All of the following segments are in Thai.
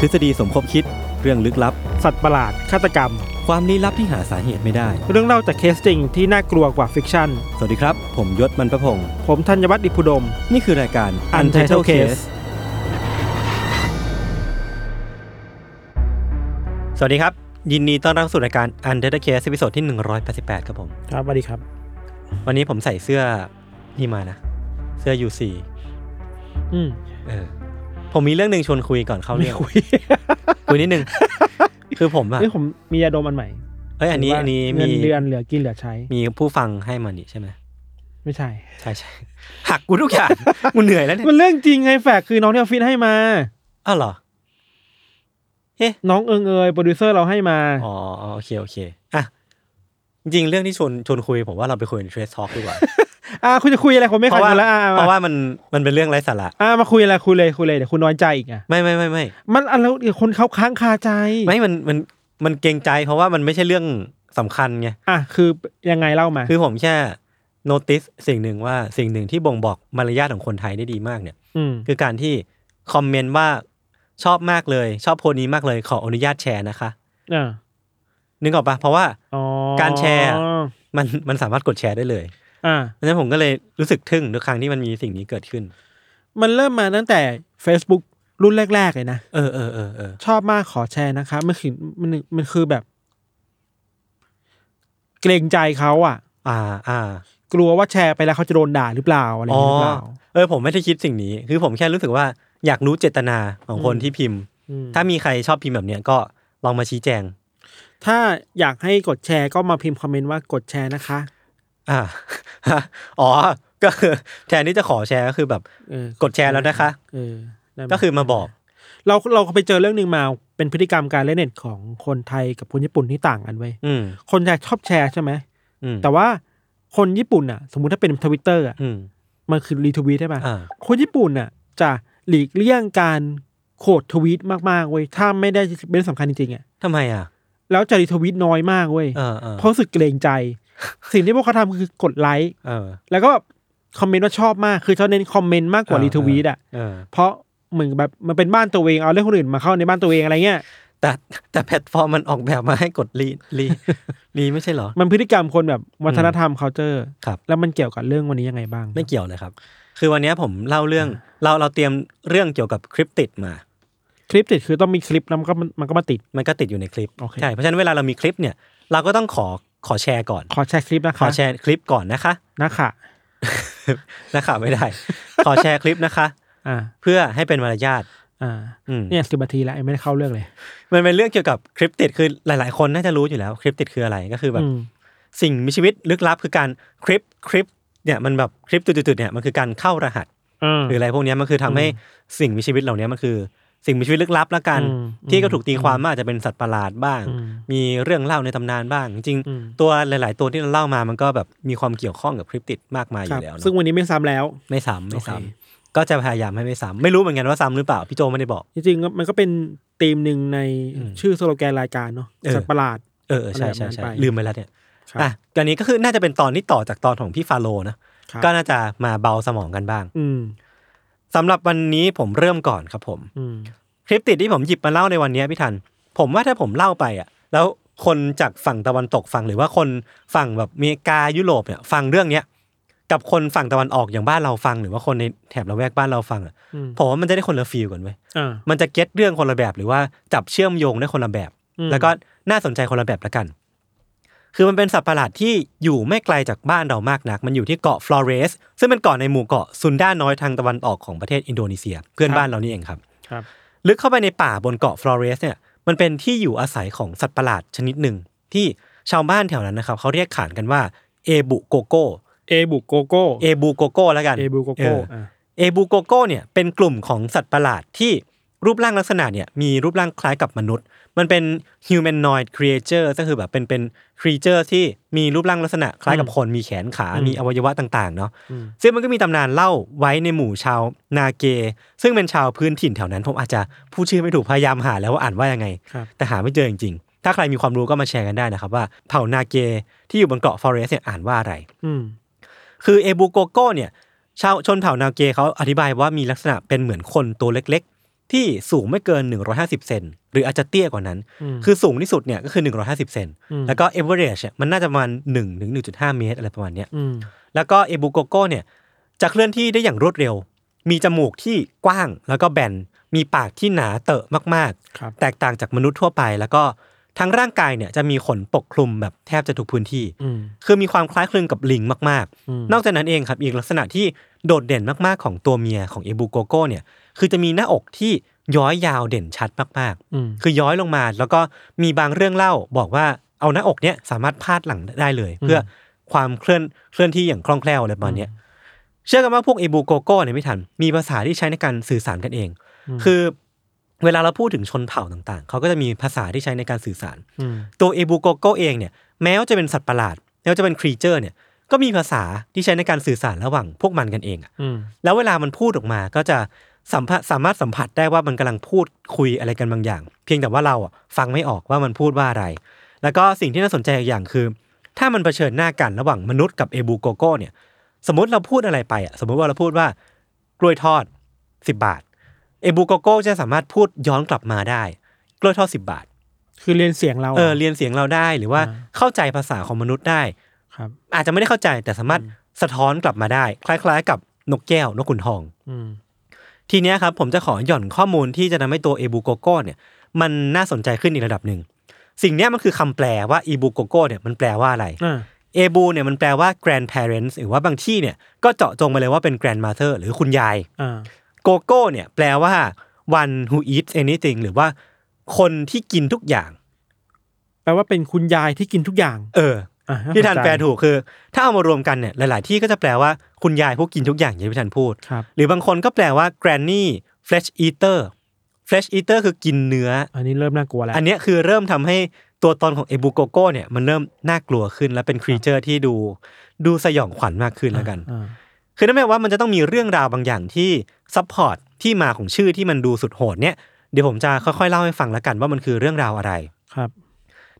ทฤษฎีสมคบคิด เรื่องลึกลับ สัตว์ประหลาด ฆาตกรรม ความลี้ลับที่หาสาเหตุไม่ได้ เรื่องเล่าจากเคสจริงที่น่ากลัวกว่า fiction สวัสดีครับ ผมยชญ์ บรรพพงศ์ผมธัญวัฒน์อิพภูดม นี่คือรายการ Untitled Case สวัสดีครับ ยินดีต้อนรับสู่รายการ Untitled Case ตอนที่ 188 ครับผม ครับสวัสดีครับ วันนี้ผมใส่เสื้อนี่มานะ เสื้อ UC อืมเออ ผมมีเรื่องหนึ่งชวนคุยก่อนเข้าไม่เรื่องคุยคุยนิดนึง คือผมอะเฮ้ยผมมียาดมอันใหม่เอ้ยอันนี้ว่าอันนี้เงิมีนเดือนเหลือกินเหลือใช้ มีผู้ฟังให้มานี่ใช่ไหมไม่ใช่ ใช่ใช่หักกูทุกอย่างกูเหนื่อยแล้วเนี่ยมันเรื่องจริงไงแฝกคือน้องที่ออฟฟิศให้มาอ้าวเหรอเอ๊ะน้องเอิงเอยโปรดิวเซอร์เราให้มาอ๋อโอเคโอเคอะจริงๆเรื่องที่ชวนชวนคุยผมว่าเราไปคุยใน Trash Talk ดีกว่า อ่าคุณจะคุยอะไรผมไม่เพขัดราะว่าคุณแล้วอ่าเพราะว่ามันมันเป็นเรื่องไร้สาระอ่ามาคุยอะไรคุยเลยคุยเลยเดี๋ยวคุณน้อยใจอีกอะไม่ไม่ไม่ไม่มันอันแล้วเดี๋ยวคนเขาค้างคาใจ ไม่มันมันมันเกรงใจ เพราะว่ามันไม่ใช่เรื่องสำคัญไงอะคือยังไงเล่ามา คือผมแค่ notice สิ่งหนึ่งว่าสิ่งหนึ่งที่บ่งบอกมารยาทของคนไทยได้ดีมากเนี่ยอืมคือการที่คอมเมนต์ว่าชอบมากเลย ชอบโพสต์นี้มากเลยขออนุญาตแชร์นะคะอ่านึกออกปะเพราะว่าอ๋อการแชร์มันมันสามารถกดแชร์ได้เลยอ่า เพราะฉะนั้นผมก็เลยรู้สึกทึ่งทุกครั้งที่มันมีสิ่งนี้เกิดขึ้น มันเริ่มมาตั้งแต่ Facebook รุ่นแรก ๆ เลยนะ เออเออเออเออชอบมากขอแชร์นะคะมันคือมันมันคือแบบ เกรงใจเขาอะ อ่าอ่ากลัวว่าแชร์ไปแล้วเขาจะโดนด่าหรือเปล่าอะไรออ๋ย่าองนี้หรือเปล่าเออผมไม่ได้คิดสิ่งนี้ คือผมแค่รู้สึกว่าอยากรู้เจตนาของคนอืมที่พิมพ์อืมถ้ามีใครชอบพิมพ์แบบเนี้ยก็ลองมาชี้แจง ถ้าอยากให้กดแชร์ก็มาพิมพ์คอมเมนต์ว่ากดแชร์นะคะ อ่าอ๋อ ก็คือแทนที่จะขอแชร์ก็คือแบบเออกดแชร์แล้วนะคะเออได้ไหมก็คือมาบอก เราเราไปเจอเรื่องหนึ่งมาเป็นพฤติกรรมการเล่นเน็ตของคนไทยกับคนญี่ปุ่นที่ต่างกันเว้ยอืมคนไทยชอบแชร์ใช่ไหมอืมแต่ว่าคนญี่ปุ่นอะ สมมุติถ้าเป็นทวิตเตอร์อะอืมมันคือ retweet ใช่ป่ะอ่าคนญี่ปุ่นน่ะ จะหลีกเลี่ยงการ quote tweet มากๆเว้ยถ้าไม่ได้เป็นเรื่องสำคัญจริงๆอะทำไมอะแล้วจะ retweet น้อยมากเว้ยเออเออเพราะรู้สึกเกรงใจ สิ่งที่พวกเขาทำคือกดไลค์เออ แล้วก็ comment ว่าชอบมาก คือเขาเน้น comment มากกว่าเออ retweet อะ เออ เพราะเหมือนแบบมันเป็นบ้านตัวเองเอาเรื่องคนอื่นมาเข้าในบ้านตัวเองอะไรเงี้ย แต่แต่แพลตฟอร์มมันออกแบบมาให้กดรีรีรีไม่ใช่เหรอ มันพฤติกรรมคนแบบวัฒนธรรม culture ครับ แล้วมันเกี่ยวกับเรื่องวันนี้ยังไงบ้าง ไม่เกี่ยวเลยครับ คือวันเนี้ยผมเล่าเรื่องเราเราเตรียมเรื่องเกี่ยวกับคลิปติดมา คลิปติดคือต้องมีคลิปแล้วมันก็มันก็มาติด มันก็ติดอยู่ในคลิป โอเค ใช่ เพราะฉะนั้นเวลาเรามีคลิปเนี่ย เราก็ต้องขอ ขอแชร์ก่อน ขอแชร์คลิปนะคะขอแชร์คลิปก่อนนะคะนะคะนะคะไม่ได้ ขอแชร์คลิปนะคะ อ่า เพื่อให้เป็นมารยาทอ่าอืมเนี่ยสิบนาทีแล้วยังไม่ได้เข้าเรื่องเลย มันเป็นเรื่องเกี่ยวกับคลิปติดคือหลาย ๆ คนน่าจะรู้อยู่แล้วคลิปติดคืออะไรก็คือแบบอืมสิ่งมีชีวิตลึกลับคือการคลิปคลิปเนี่ยมันแบบคลิปตุดๆเนี่ยมันคือการเข้ารหัสอ่าหรืออะไรพวกเนี้ยมันคือทำให้สิ่งมีชีวิตเหล่านี้มันคือ สิ่งมีชีวิตลึกลับละกันอืมที่ก็ถูกตีความว่าอาจจะเป็นสัตว์ประหลาดบ้างอืมมีเรื่องเล่าในตำนานบ้าง จริงๆอืมตัวหลาย ๆ ตัวที่เราเล่ามามันก็แบบมีความเกี่ยวข้องกับคลิปติดมากมายอครับยู่แล้วเนอะซึ่งวันนี้ไม่ซ้ำแล้วไม่ซ้ำไม่ซ้โอเคำก็จะพยายามให้ไม่ซ้ำไม่รู้เหมือนกันว่าซ้ำหรือเปล่าพี่โจไม่ได้บอก จริงๆมันก็เป็นธีมหนึ่งในอืมชื่อสโลแกนรายการเนาะเออสัตว์ประหลาดเออเออใช่ใช่ใช่อะไรแบบนั้นไปลืมไปแล้วเนี่ยครับอะกันนี้ก็คือน่าจะเป็นตอนที่ต่อจากตอนของพี่ฟาโลนะครับก็น่าจะมาเบาสมองกันบ้าง อืม สำหรับวันนี้ผมเริ่มก่อนครับผมอืมคลิปติดที่ผมหยิบมาเล่าในวันนี้พี่ทัน ผมว่าถ้าผมเล่าไปอะ แล้วคนจากฝั่งตะวันตกฟังหรือว่าคนฝั่งแบบอเมริกายุโรปเนี่ยฟังเรื่องเนี้ยกับคนฝั่งตะวันออกอย่างบ้านเราฟัง หรือว่าคนในแถบละแวกบ้านเราฟังอะอืมผมว่ามันจะได้คนละ feel กันเว้ยอ่ามันจะ get เรื่องคนละแบบ หรือว่าจับเชื่อมโยงได้คนละแบบอืมแล้วก็น่าสนใจคนละแบบละกัน คือมันเป็นสัตว์ประหลาดที่อยู่ไม่ไกลจากบ้านเรามากนัก มันอยู่ที่เกาะฟลอเรส ซึ่งเป็นเกาะในหมู่เกาะซุนด้าน้อยทางตะวันออกของประเทศอินโดนีเซีย เพื่อนบ้านเรานี่เองครับ ครับ ลึกเข้าไปในป่าบนเกาะฟลอเรสเนี่ยมันเป็นที่อยู่อาศัยของสัตว์ประหลาดชนิดหนึ่ง ที่ชาวบ้านแถวนั้นนะครับเขาเรียกขานกันว่าเอบุโกโกเอบุโกโก้เอบูโกโก้แล้วกันเอบุโกโก้เอออ่าเอบูโกโก้เนี่ยเป็นกลุ่มของสัตว์ประหลาดที่ รูปร่างลักษณะเนี่ยมีรูปร่างคล้ายกับมนุษย์ มันเป็น humanoid creature ก็คือแบบเป็นเป็น creature ที่มีรูปร่างลักษณะคล้ายกับคนมีแขนขา มีอวัยวะต่างๆเนาะซึ่งมันก็มีตำนานเล่าไว้ในหมู่ชาวนาเก ซึ่งเป็นชาวพื้นถิ่นแถวนั้น ผมอาจจะพูดชื่อไม่ถูกพยายามหาแล้วว่าอ่านว่ายังไงครับแต่หาไม่เจอจริงๆ ถ้าใครมีความรู้ก็มาแชร์กันได้นะครับว่าเผ่านาเกที่อยู่บนเกาะฟอเรสเนี่ยอ่านว่าอะไรอืมคือเอบูโกโก้เนี่ยชาวชนเผ่านาเกเขาอธิบายว่ามีลักษณะเป็นเหมือนคนตัวเล็กๆ ที่สูงไม่เกิน 150 เซนหรืออาจจะเตี้ยกว่านั้นอืมคือสูงที่สุดเนี่ยก็คือ 150 เซนอืมแล้วก็เอเวอเรจเนี่ยมันน่าจะประมาณ1ถึง1.5 เมตร อะไรประมาณเนี้ยอืมแล้วก็เอบูโกโก้เนี่ยจะเคลื่อนที่ได้อย่างรวดเร็ว มีจมูกที่กว้างแล้วก็แบน มีปากที่หนาเตอะมากครับๆแตกต่างจากมนุษย์ทั่วไป แล้วก็ทั้งร่างกายเนี่ยจะมีขนปกคลุมแบบแทบจะทุกพื้นที่อืมคือมีความคล้ายคลึงกับลิงมากอืมๆนอกจากนั้นเองครับอีกลักษณะที่โดดเด่นมากๆของตัวเมียของเอบูโกโก้เนี่ย คือจะมีหน้าอกที่ย้อยยาวเด่นชัดมากอืมๆคือย้อยลงมาแล้วก็มีบางเรื่องเล่าบอกว่าเอาหน้าอกเนี่ยสามารถพาดหลังได้เลย เพื่อความเคลื่อนเคลื่อนที่อย่างคล่องแคล่วอะไรประมาณเนี้ยเชื่อกันว่าพวกเอบูโกโก้เนี่ยพี่ทัน มีภาษาที่ใช้ในการสื่อสารกันเอง คือเวลาเราพูดถึงชนเผ่าต่างๆ เขาก็จะมีภาษาที่ใช้ในการสื่อสารอืมตัวเอบูโกโกเองเนี่ยแม้ว่าจะเป็นสัตว์ประหลาดแม้ว่าจะเป็น creature เนี่ยก็มีภาษาที่ใช้ในการสื่อสารระหว่างพวกมันกันเองอะอืมแล้วเวลามันพูดออกมาก็จะ สัมผัสสามารถสัมผัสได้ว่ามันกำลังพูดคุยอะไรกันบางอย่าง เพียงแต่ว่าเราอะฟังไม่ออกว่ามันพูดว่าอะไร แล้วก็สิ่งที่น่าสนใจอีกอย่างคือ ถ้ามันเผชิญหน้ากันระหว่างมนุษย์กับเอบูโกโกเนี่ย สมมติเราพูดอะไรไปอะสมมติว่าเราพูดว่ากล้วยทอด 10 บาท เอบูโกโกจะสามารถพูดย้อนกลับมาได้ กล้วยทอด 10 บาท คือเรียนเสียงเราเออเรียนเสียงเราได้หรือว่าอ่าเข้าใจภาษาของมนุษย์ได้ครับ อาจจะไม่ได้เข้าใจแต่สามารถสะท้อนกลับมาได้ คล้าย ๆ กับนกแก้วนกขุนทองอืม ทีเนี้ยครับผมจะขอหย่อนข้อมูลที่จะทำให้ตัวเอบูโกโก้เนี่ยมันน่าสนใจขึ้นอีกระดับหนึ่ง สิ่งเนี้ยมันคือคำแปลว่าอีบูโกโก้เนี่ยมันแปลว่าอะไรอ่าเอบูเนี่ยมันแปลว่า grandparents หรือว่าบางที่เนี่ยก็เจาะจงมาเลยว่าเป็น grandmother หรือคุณยายอ่าโกโก้เนี่ยแปลว่า one who eats anything หรือว่าคนที่กินทุกอย่าง แปลว่าเป็นคุณยายที่กินทุกอย่าง เออ อะพี่ทันเข้าใจแปลถูกคือ ถ้าเอามารวมกันเนี่ยหลาย ๆ ที่ก็จะแปลว่าคุณยายผู้กินทุกอย่างอย่างที่พี่ทันพูดครับหรือบางคนก็แปลว่า granny flesh eater flesh eater คือกินเนื้อ อันนี้เริ่มน่ากลัวแล้ว อันเนี้ยคือเริ่มทำให้ตัวตนของเอบูโกโก้เนี่ยมันเริ่มน่ากลัวขึ้นและเป็น creature ที่ดูดูสยองขวัญมากขึ้นแล้วกันอ่าคือนั่นแปลว่ามันจะต้องมีเรื่องราวบางอย่างที่ support ที่มาของชื่อที่มันดูสุดโหดเนี่ยเดี๋ยวผมจะค่อยๆเล่าให้ฟังแล้วกันว่ามันคือเรื่องราวอะไรครับ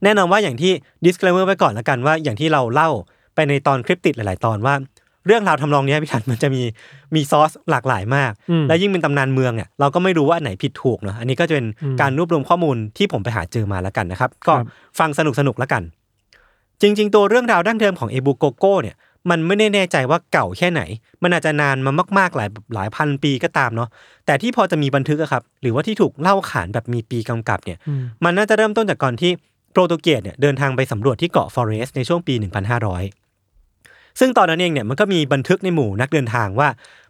แน่นอนว่าอย่างที่ disclaimer ไว้ก่อนแล้วกันว่าอย่างที่เราเล่าไปในตอนคลิปติดหลาย ๆ ตอนว่า เรื่องราวทำนองเนี้ยพี่ทันมันจะมีมีซอสหลากหลายมากอืมและยิ่งเป็นตำนานเมืองเนี่ยเราก็ไม่รู้ว่าอันไหนผิดถูกเนาะอันนี้ก็จะเป็นอืมการรวบรวมข้อมูลที่ผมไปหาเจอมาแล้วกันนะครับ ก็ครับฟังสนุกสนุกๆแล้วกัน จริง ๆ ตัวเรื่องราวดั้งเดิมของเอบูโกโก้เนี่ยมันไม่ได้แน่ใจว่าเก่าแค่ไหน มันอาจจะนานมามาก ๆ หลายหลายพันปีก็ตามเนาะ แต่ที่พอจะมีบันทึกอะครับ หรือว่าที่ถูกเล่าขานแบบมีปีกำกับเนี่ยอืมมันน่าจะเริ่มต้นจากก่อนที่ โปรตุเกสเนี่ยเดินทางไปสำรวจที่เกาะฟอเรสในช่วงปี 1500 ซึ่งตอนนั้นเองเนี่ยมันก็มีบันทึกในหมู่นักเดินทางว่า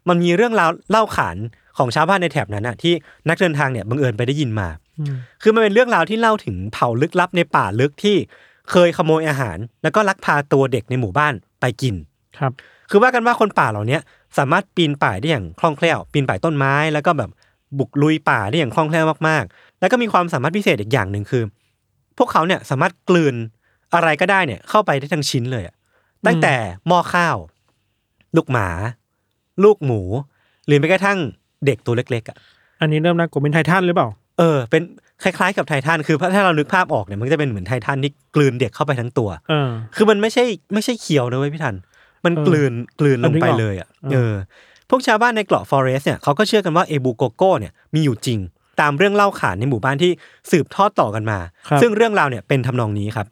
มันมีเรื่องราวเล่าขานของชาวบ้านในแถบนั้นนะที่นักเดินทางเนี่ยบังเอิญไปได้ยินมาอืมคือมันเป็นเรื่องราวที่เล่าถึงเผ่าลึกลับในป่าลึกที่เคยขโมยอาหาร แล้วก็ลักพาตัวเด็กในหมู่บ้านไปกิน ครับ คือว่ากันว่าคนป่าเหล่าเนี้ยสามารถปีนป่ายได้อย่างคล่องแคล่ว ปีนป่ายต้นไม้แล้วก็แบบบุกลุยป่าได้อย่างคล่องแคล่วมากๆ แล้วก็มีความสามารถพิเศษอีกอย่างหนึ่งคือ พวกเขาเนี่ยสามารถกลืนอะไรก็ได้เนี่ย เข้าไปได้ทั้งชิ้นเลยอะตั้งแต่หม้อข้าว ลูกหมา ลูกหมู หรือแม้กระทั่งเด็กตัวเล็กๆอะอันนี้เริ่มน่ากลัวเป็นไททันหรือเปล่า เออ เป็นคล้ายๆกับไททันคือถ้าเรานึกภาพออกเนี่ยมันก็จะเป็นเหมือนไททันที่กลืนเด็กเข้าไปทั้งตัวเออคือมันไม่ใช่ไม่ใช่เคี้ยวนะเว้ยพี่ทัน มันเออกลืนกลืนลงไปนึกออกเลยอะเออเออ พวกชาวบ้านในเกาะฟลอเรสเนี่ยเขาก็เชื่อกันว่าเอบูโกโก้เนี่ยมีอยู่จริง ตามเรื่องเล่าขานในหมู่บ้านที่สืบทอดต่อกันมาครับซึ่งเรื่องราวเนี่ยเป็นทำนองนี้ครับ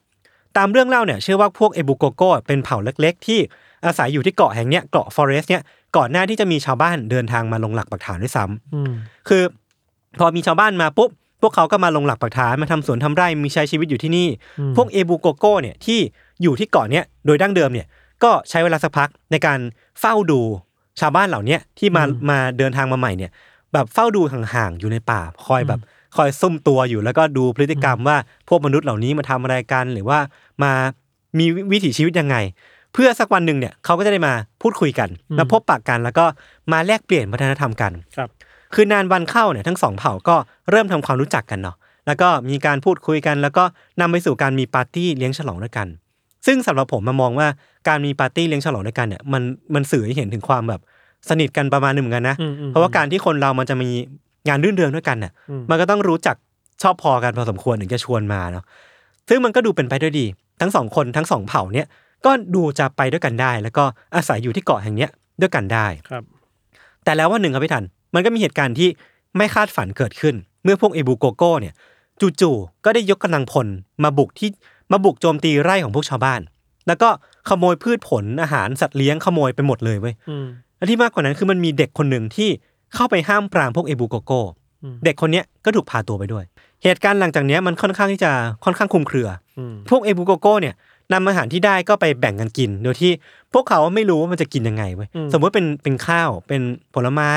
ตามเรื่องเล่าเนี่ยเชื่อว่าพวกเอบูโกโก้เป็นเผ่าเล็ก ๆ ที่อาศัยอยู่ที่เกาะแห่งเนี้ยเกาะฟลอเรสเนี่ยก่อนหน้าที่จะมีชาวบ้านเดินทางมาลงหลักปักฐานด้วยซ้ำอืมคือ พอมีชาวบ้านมาปุ๊บพวกเขาก็มาลงหลักปักฐานมาทำสวนทำไร่มีใช้ชีวิตอยู่ที่นี่อืมพวกเอบูโกโก้เนี่ยที่อยู่ที่เกาะเนี้ยโดยดั้งเดิมเนี่ยก็ใช้เวลาสักพักในการเฝ้าดูชาวบ้านเหล่าเนี้ยที่มามาเดินทางมาใหม่เนี่ย แบบเฝ้าดูห่างๆอยู่ในป่า คอยแบบคอยซุ่มตัวอยู่แล้วก็ดูพฤติกรรมว่าพวกมนุษย์เหล่านี้มาทำอะไรกัน หรือว่ามามีวิถีชีวิตยังไง เพื่อสักวันหนึ่งเนี่ยเขาก็จะได้มาพูดคุยกันมาพบปะกัน แล้วก็มาแลกเปลี่ยนวัฒนธรรมกันครับ คือนานวันเข้าเนี่ยทั้งสองเผ่าก็เริ่มทำความรู้จักกันเนาะแล้วก็มีการพูดคุยกัน แล้วก็นำไปสู่การมีปาร์ตี้เลี้ยงฉลองด้วยกัน ซึ่งสำหรับผมมามองว่าการมีปาร์ตี้เลี้ยงฉลองด้วยกันเนี่ยมันมันสื่อให้เห็นถึงความแบบ สนิทกันประมาณหนึ่งเหมือนกันนะอืมอืมเพราะว่าการที่คนเรามันจะมีงานรื่นเริงด้วยกันเนี่ยอืมมันก็ต้องรู้จักชอบพอกันพอสมควรถึงจะชวนมาเนาะซึ่งมันก็ดูเป็นไปด้วยดี ทั้งสองคนทั้งสองเผ่าเนี่ยก็ดูจะไปด้วยกันได้ แล้วก็อาศัยอยู่ที่เกาะแห่งเนี้ยด้วยกันได้ครับ แต่แล้ววันหนึ่งครับพี่ทันมันก็มีเหตุการณ์ที่ไม่คาดฝันเกิดขึ้น เมื่อพวกเอบูโกโก้เนี่ยจู่ๆก็ได้ยกกำลังพลมาบุกที่มาบุกโจมตีไร่ของพวกชาวบ้าน แล้วก็ขโมยพืชผลอาหารสัตว์เลี้ยงขโมยไปหมดเลยเว้ยอืม และที่มากกว่านั้นคือมันมีเด็กคนหนึ่งที่เข้าไปห้ามปรามพวกเอบูโกโก้อืมเด็กคนเนี้ยก็ถูกพาตัวไปด้วย เหตุการณ์หลังจากเนี้ยมันค่อนข้างที่จะค่อนข้างคลุมเครืออืมพวกเอบูโกโก้เนี่ยนำอาหารที่ได้ก็ไปแบ่งกันกิน โดยที่พวกเขาไม่รู้ว่ามันจะกินยังไงเว้ยอืมสมมติเป็นเป็นข้าวเป็นผลไม้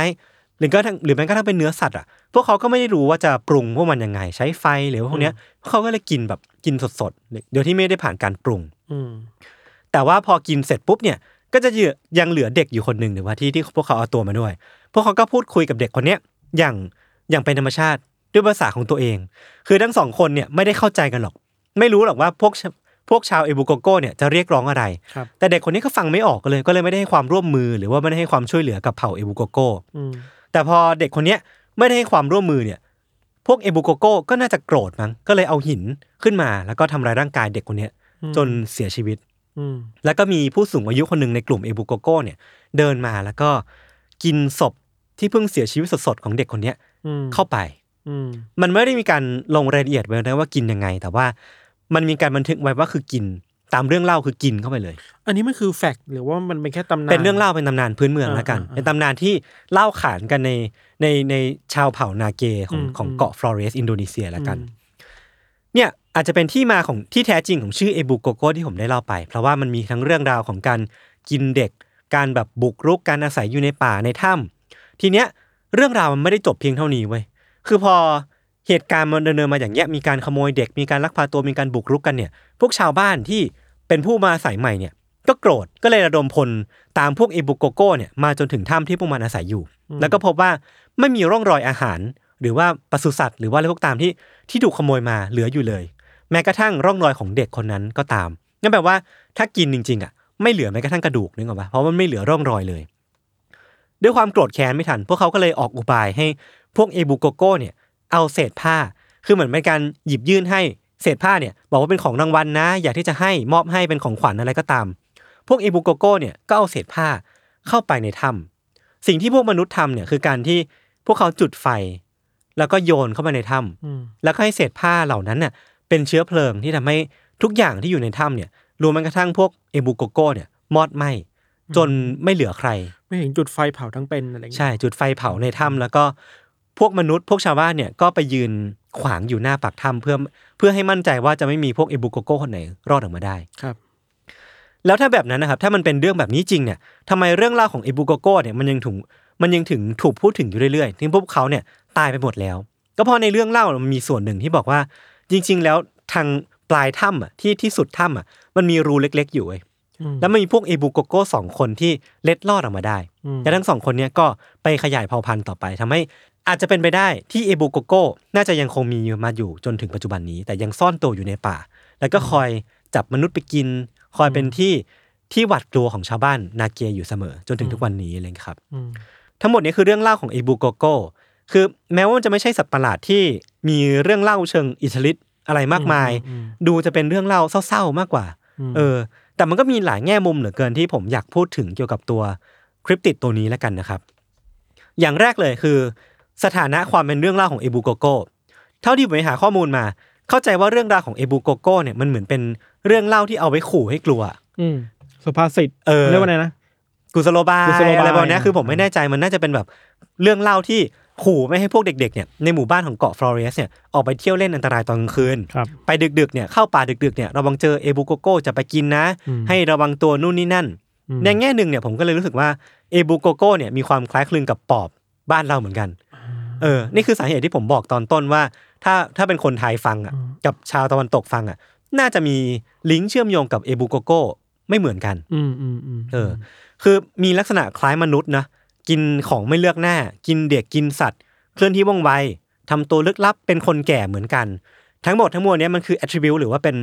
หรือก็ทั้งหรือแม้กระทั่งเป็นเนื้อสัตว์อะพวกเขาก็ไม่ได้รู้ว่าจะปรุงพวกมันยังไง ใช้ไฟหรือว่าพวกเนี้ยพวกเขาก็เลยกินแบบกินสดๆโดยที่ไม่ได้ผ่านการปรุงอืมแต่ว่าพอกินเสร็จปุ๊บเนี่ย ก็จะเหลือยังเหลือเด็กอยู่คนหนึ่งหรือว่าที่ที่พวกเขาเอาตัวมาด้วย พวกเขาก็พูดคุยกับเด็กคนเนี้ยอย่างอย่างเป็นธรรมชาติด้วยภาษาของตัวเอง คือทั้งสองคนเนี่ยไม่ได้เข้าใจกันหรอก ไม่รู้หรอกว่าพวกชพวกชาวเอบูโกโก้เนี่ยจะเรียกร้องอะไรครับแต่เด็กคนนี้ก็ฟังไม่ออกก็เลย ก็เลยไม่ได้ให้ความร่วมมือหรือว่าไม่ได้ให้ความช่วยเหลือกับเผ่าเอบูโกโก้อืมแต่พอเด็กคนเนี้ยไม่ได้ให้ความร่วมมือเนี่ย พวกเอบูโกโก้ก็น่าจะโกรธมั้ง ก็เลยเอาหินขึ้นมาแล้วก็ทำร้ายร่างกายเด็กคนเนี้ยจนเสียชีวิตอืม แล้วก็มีผู้สูงอายุคนหนึ่งในกลุ่มเอบูโกโก้เนี่ยเดินมาแล้วก็กินศพที่เพิ่งเสียชีวิตสดๆของเด็กคนเนี้ยอืมเข้าไปอืมมันไม่ได้มีการลงรายละเอียดไว้นะว่ากินยังไง แต่ว่ามันมีการบันทึกไว้ว่าคือกินตามเรื่องเล่าคือกินเข้าไปเลย อันนี้มันคือ fact หรือว่ามันเป็นแค่ตำนาน เป็นเรื่องเล่าเป็นตำนานพื้นเมืองแล้วกันอ่าอ่าเป็นตำนานที่เล่าขานกันในในในชาวเผ่านาเกของอืมของอืมเกาะฟลอเรสอินโดนีเซียแล้วกัน อืมเนี่ยอาจจะเป็นที่มาของที่แท้จริงของชื่อเอบูโกโกที่ผมได้เล่าไป เพราะว่ามันมีทั้งเรื่องราวของการกินเด็ก การแบบบุกรุกการอาศัยอยู่ในป่าในถ้ำทีเนี้ยเรื่องราวมันไม่ได้จบเพียงเท่านี้เว้ยคือพอเหตุการณ์มันดำเนินมาอย่างเงี้ยมีการขโมยเด็กมีการลักพาตัวมีการบุกรุกกันเนี่ย พวกชาวบ้านที่เป็นผู้มาอาศัยใหม่เนี่ย ก็โกรธก็เลยระดมพลตามพวกเอบุโกโก้เนี่ยมาจนถึงถ้ำที่พวกมันอาศัยอยู่ แล้วก็พบว่าไม่มีร่องรอยอาหาร หรือว่าปศุสัตว์หรือว่าอะไรพวกตามที่ที่ถูกขโมยมาเหลืออยู่เลย แม้กระทั่งร่องรอยของเด็กคนนั้นก็ตามงั้นแปลว่าถ้ากินจริงๆอะไม่เหลือแม้กระทั่งกระดูกนึกออกปะเพราะมันไม่เหลือร่องรอยเลย ด้วยความโกรธแค้นไม่ทัน พวกเขาก็เลยออกอุบายให้พวกเอบุโกโก้เนี่ยเอาเศษผ้า คือเหมือนเป็นการหยิบยื่นให้เศษผ้าเนี่ยบอกว่าเป็นของรางวัลนะ อยากที่จะให้มอบให้เป็นของขวัญอะไรก็ตาม พวกเอบุโกโก้เนี่ยก็เอาเศษผ้าเข้าไปในถ้ำสิ่งที่พวกมนุษย์ทำเนี่ยคือการที่พวกเขาจุดไฟ แล้วก็โยนเข้าไปในถ้ำอืมแล้วก็ให้เศษผ้าเหล่านั้นเนี่ย เป็นเชื้อเพลิงที่ทำให้ทุกอย่างที่อยู่ในถ้ำเนี่ยรวมแม้กระทั่งพวกเอบูโกโก้เนี่ยมอดไหม้จนไม่เหลือใคร ไม่เห็นจุดไฟเผาทั้งเป็นอะไรอย่างเงี้ยใช่จุดไฟเผาในถ้ำแล้วก็พวกมนุษย์พวกชาวบ้านเนี่ยก็ไปยืนขวางอยู่หน้าปากถ้ำเพื่อเพื่อให้มั่นใจว่าจะไม่มีพวกเอบูโกโก้คนไหนรอดออกมาได้ครับ แล้วถ้าแบบนั้นนะครับ ถ้ามันเป็นเรื่องแบบนี้จริงเนี่ยทำไมเรื่องเล่าของเอบูโกโก้เนี่ยมันยังถูกมันยังถึงถูกพูดถึงอยู่เรื่อยๆที่พวกเขาเนี่ยตายไปหมดแล้ว ก็เพราะในเรื่องเล่ามันมีส่วนหนึ่งที่บอกว่า จริง ๆ แล้วทางปลายถ้ำอะที่ที่สุดถ้ำอะมันมีรูเล็ก ๆ อยู่เว้ยอืมแล้วมันมีพวกเอบูโกโก้สองคนที่เล็ดลอดออกมาได้อืมและทั้งสองคนเนี้ยก็ไปขยายเผ่าพันธุ์ต่อไปทำให้อาจจะเป็นไปได้ที่เอบูโกโก้น่าจะยังคงมีมาอยู่จนถึงปัจจุบันนี้ แต่ยังซ่อนตัวอยู่ในป่า แล้วก็คอยจับมนุษย์ไปกิน คอยเป็นที่ที่หวาดกลัวของชาวบ้านนาเกียอยู่เสมอ จนถึงทุกวันนี้อะไรอย่างเลยครับอืมทั้งหมดนี้คือเรื่องเล่าของเอบูโกโก้คือแม้ว่ามันจะไม่ใช่สัตว์ประหลาดที่ มีเรื่องเล่าเชิงอิทธิฤทธิ์อะไรมากมายอืมดูจะเป็นเรื่องเล่าเศร้าๆมากกว่ามเออ แต่มันก็มีหลายแง่มุมเหลือเกินที่ผมอยากพูดถึงเกี่ยวกับตัว cryptid ตัวนี้แล้วกันนะครับ อย่างแรกเลยคือ สถานะความเป็นเรื่องเล่าของเอบูโกโก้เท่าที่ผมไปหาข้อมูลมา เข้าใจว่าเรื่องราวของเอบูโกโก้เนี่ยมันเหมือนเป็นเรื่องเล่าที่เอาไว้ขู่ให้กลัว อืมสุภาษิตเออเรียกว่าไงนะกุศโลบายกุศโลบายอะไรแบบเนี้ยอะคือผมไม่แน่ใจมันน่าจะเป็นแบบเรื่องเล่าที่ ขู่ไม่ให้พวกเด็กๆเนี่ยในหมู่บ้านของเกาะฟลอเรสเนี่ยออกไปเที่ยวเล่นอันตรายตอนกลางคืนครับไปดึกๆเนี่ยเข้าป่าดึกๆเนี่ยระวังเจอเอบูโกโก้จะไปกินนะอืมให้ระวังตัวนู่นนี่นั่นอืมในแง่หนึ่งเนี่ยผมก็เลยรู้สึกว่าเอบูโกโก้เนี่ยมีความคล้ายคลึงกับปอบบ้านเราเหมือนกันเออนี่คือสาเหตุที่ผมบอกตอนต้นว่า ถ้าถ้าเป็นคนไทยฟังอะกับชาวตะวันตกฟังอะน่าจะมีลิงก์เชื่อมโยงกับเอบูโกโก้ไม่เหมือนกัน อืมอืมอืมเออ คือมีลักษณะคล้ายมนุษย์นะ กินของไม่เลือกหน้า กินเด็กกินสัตว์ เคลื่อนที่ว่องไวทำตัวลึกลับเป็นคนแก่เหมือนกัน ทั้งหมดทั้งมวลเนี้ยมันคือ attribute หรือว่าเป็น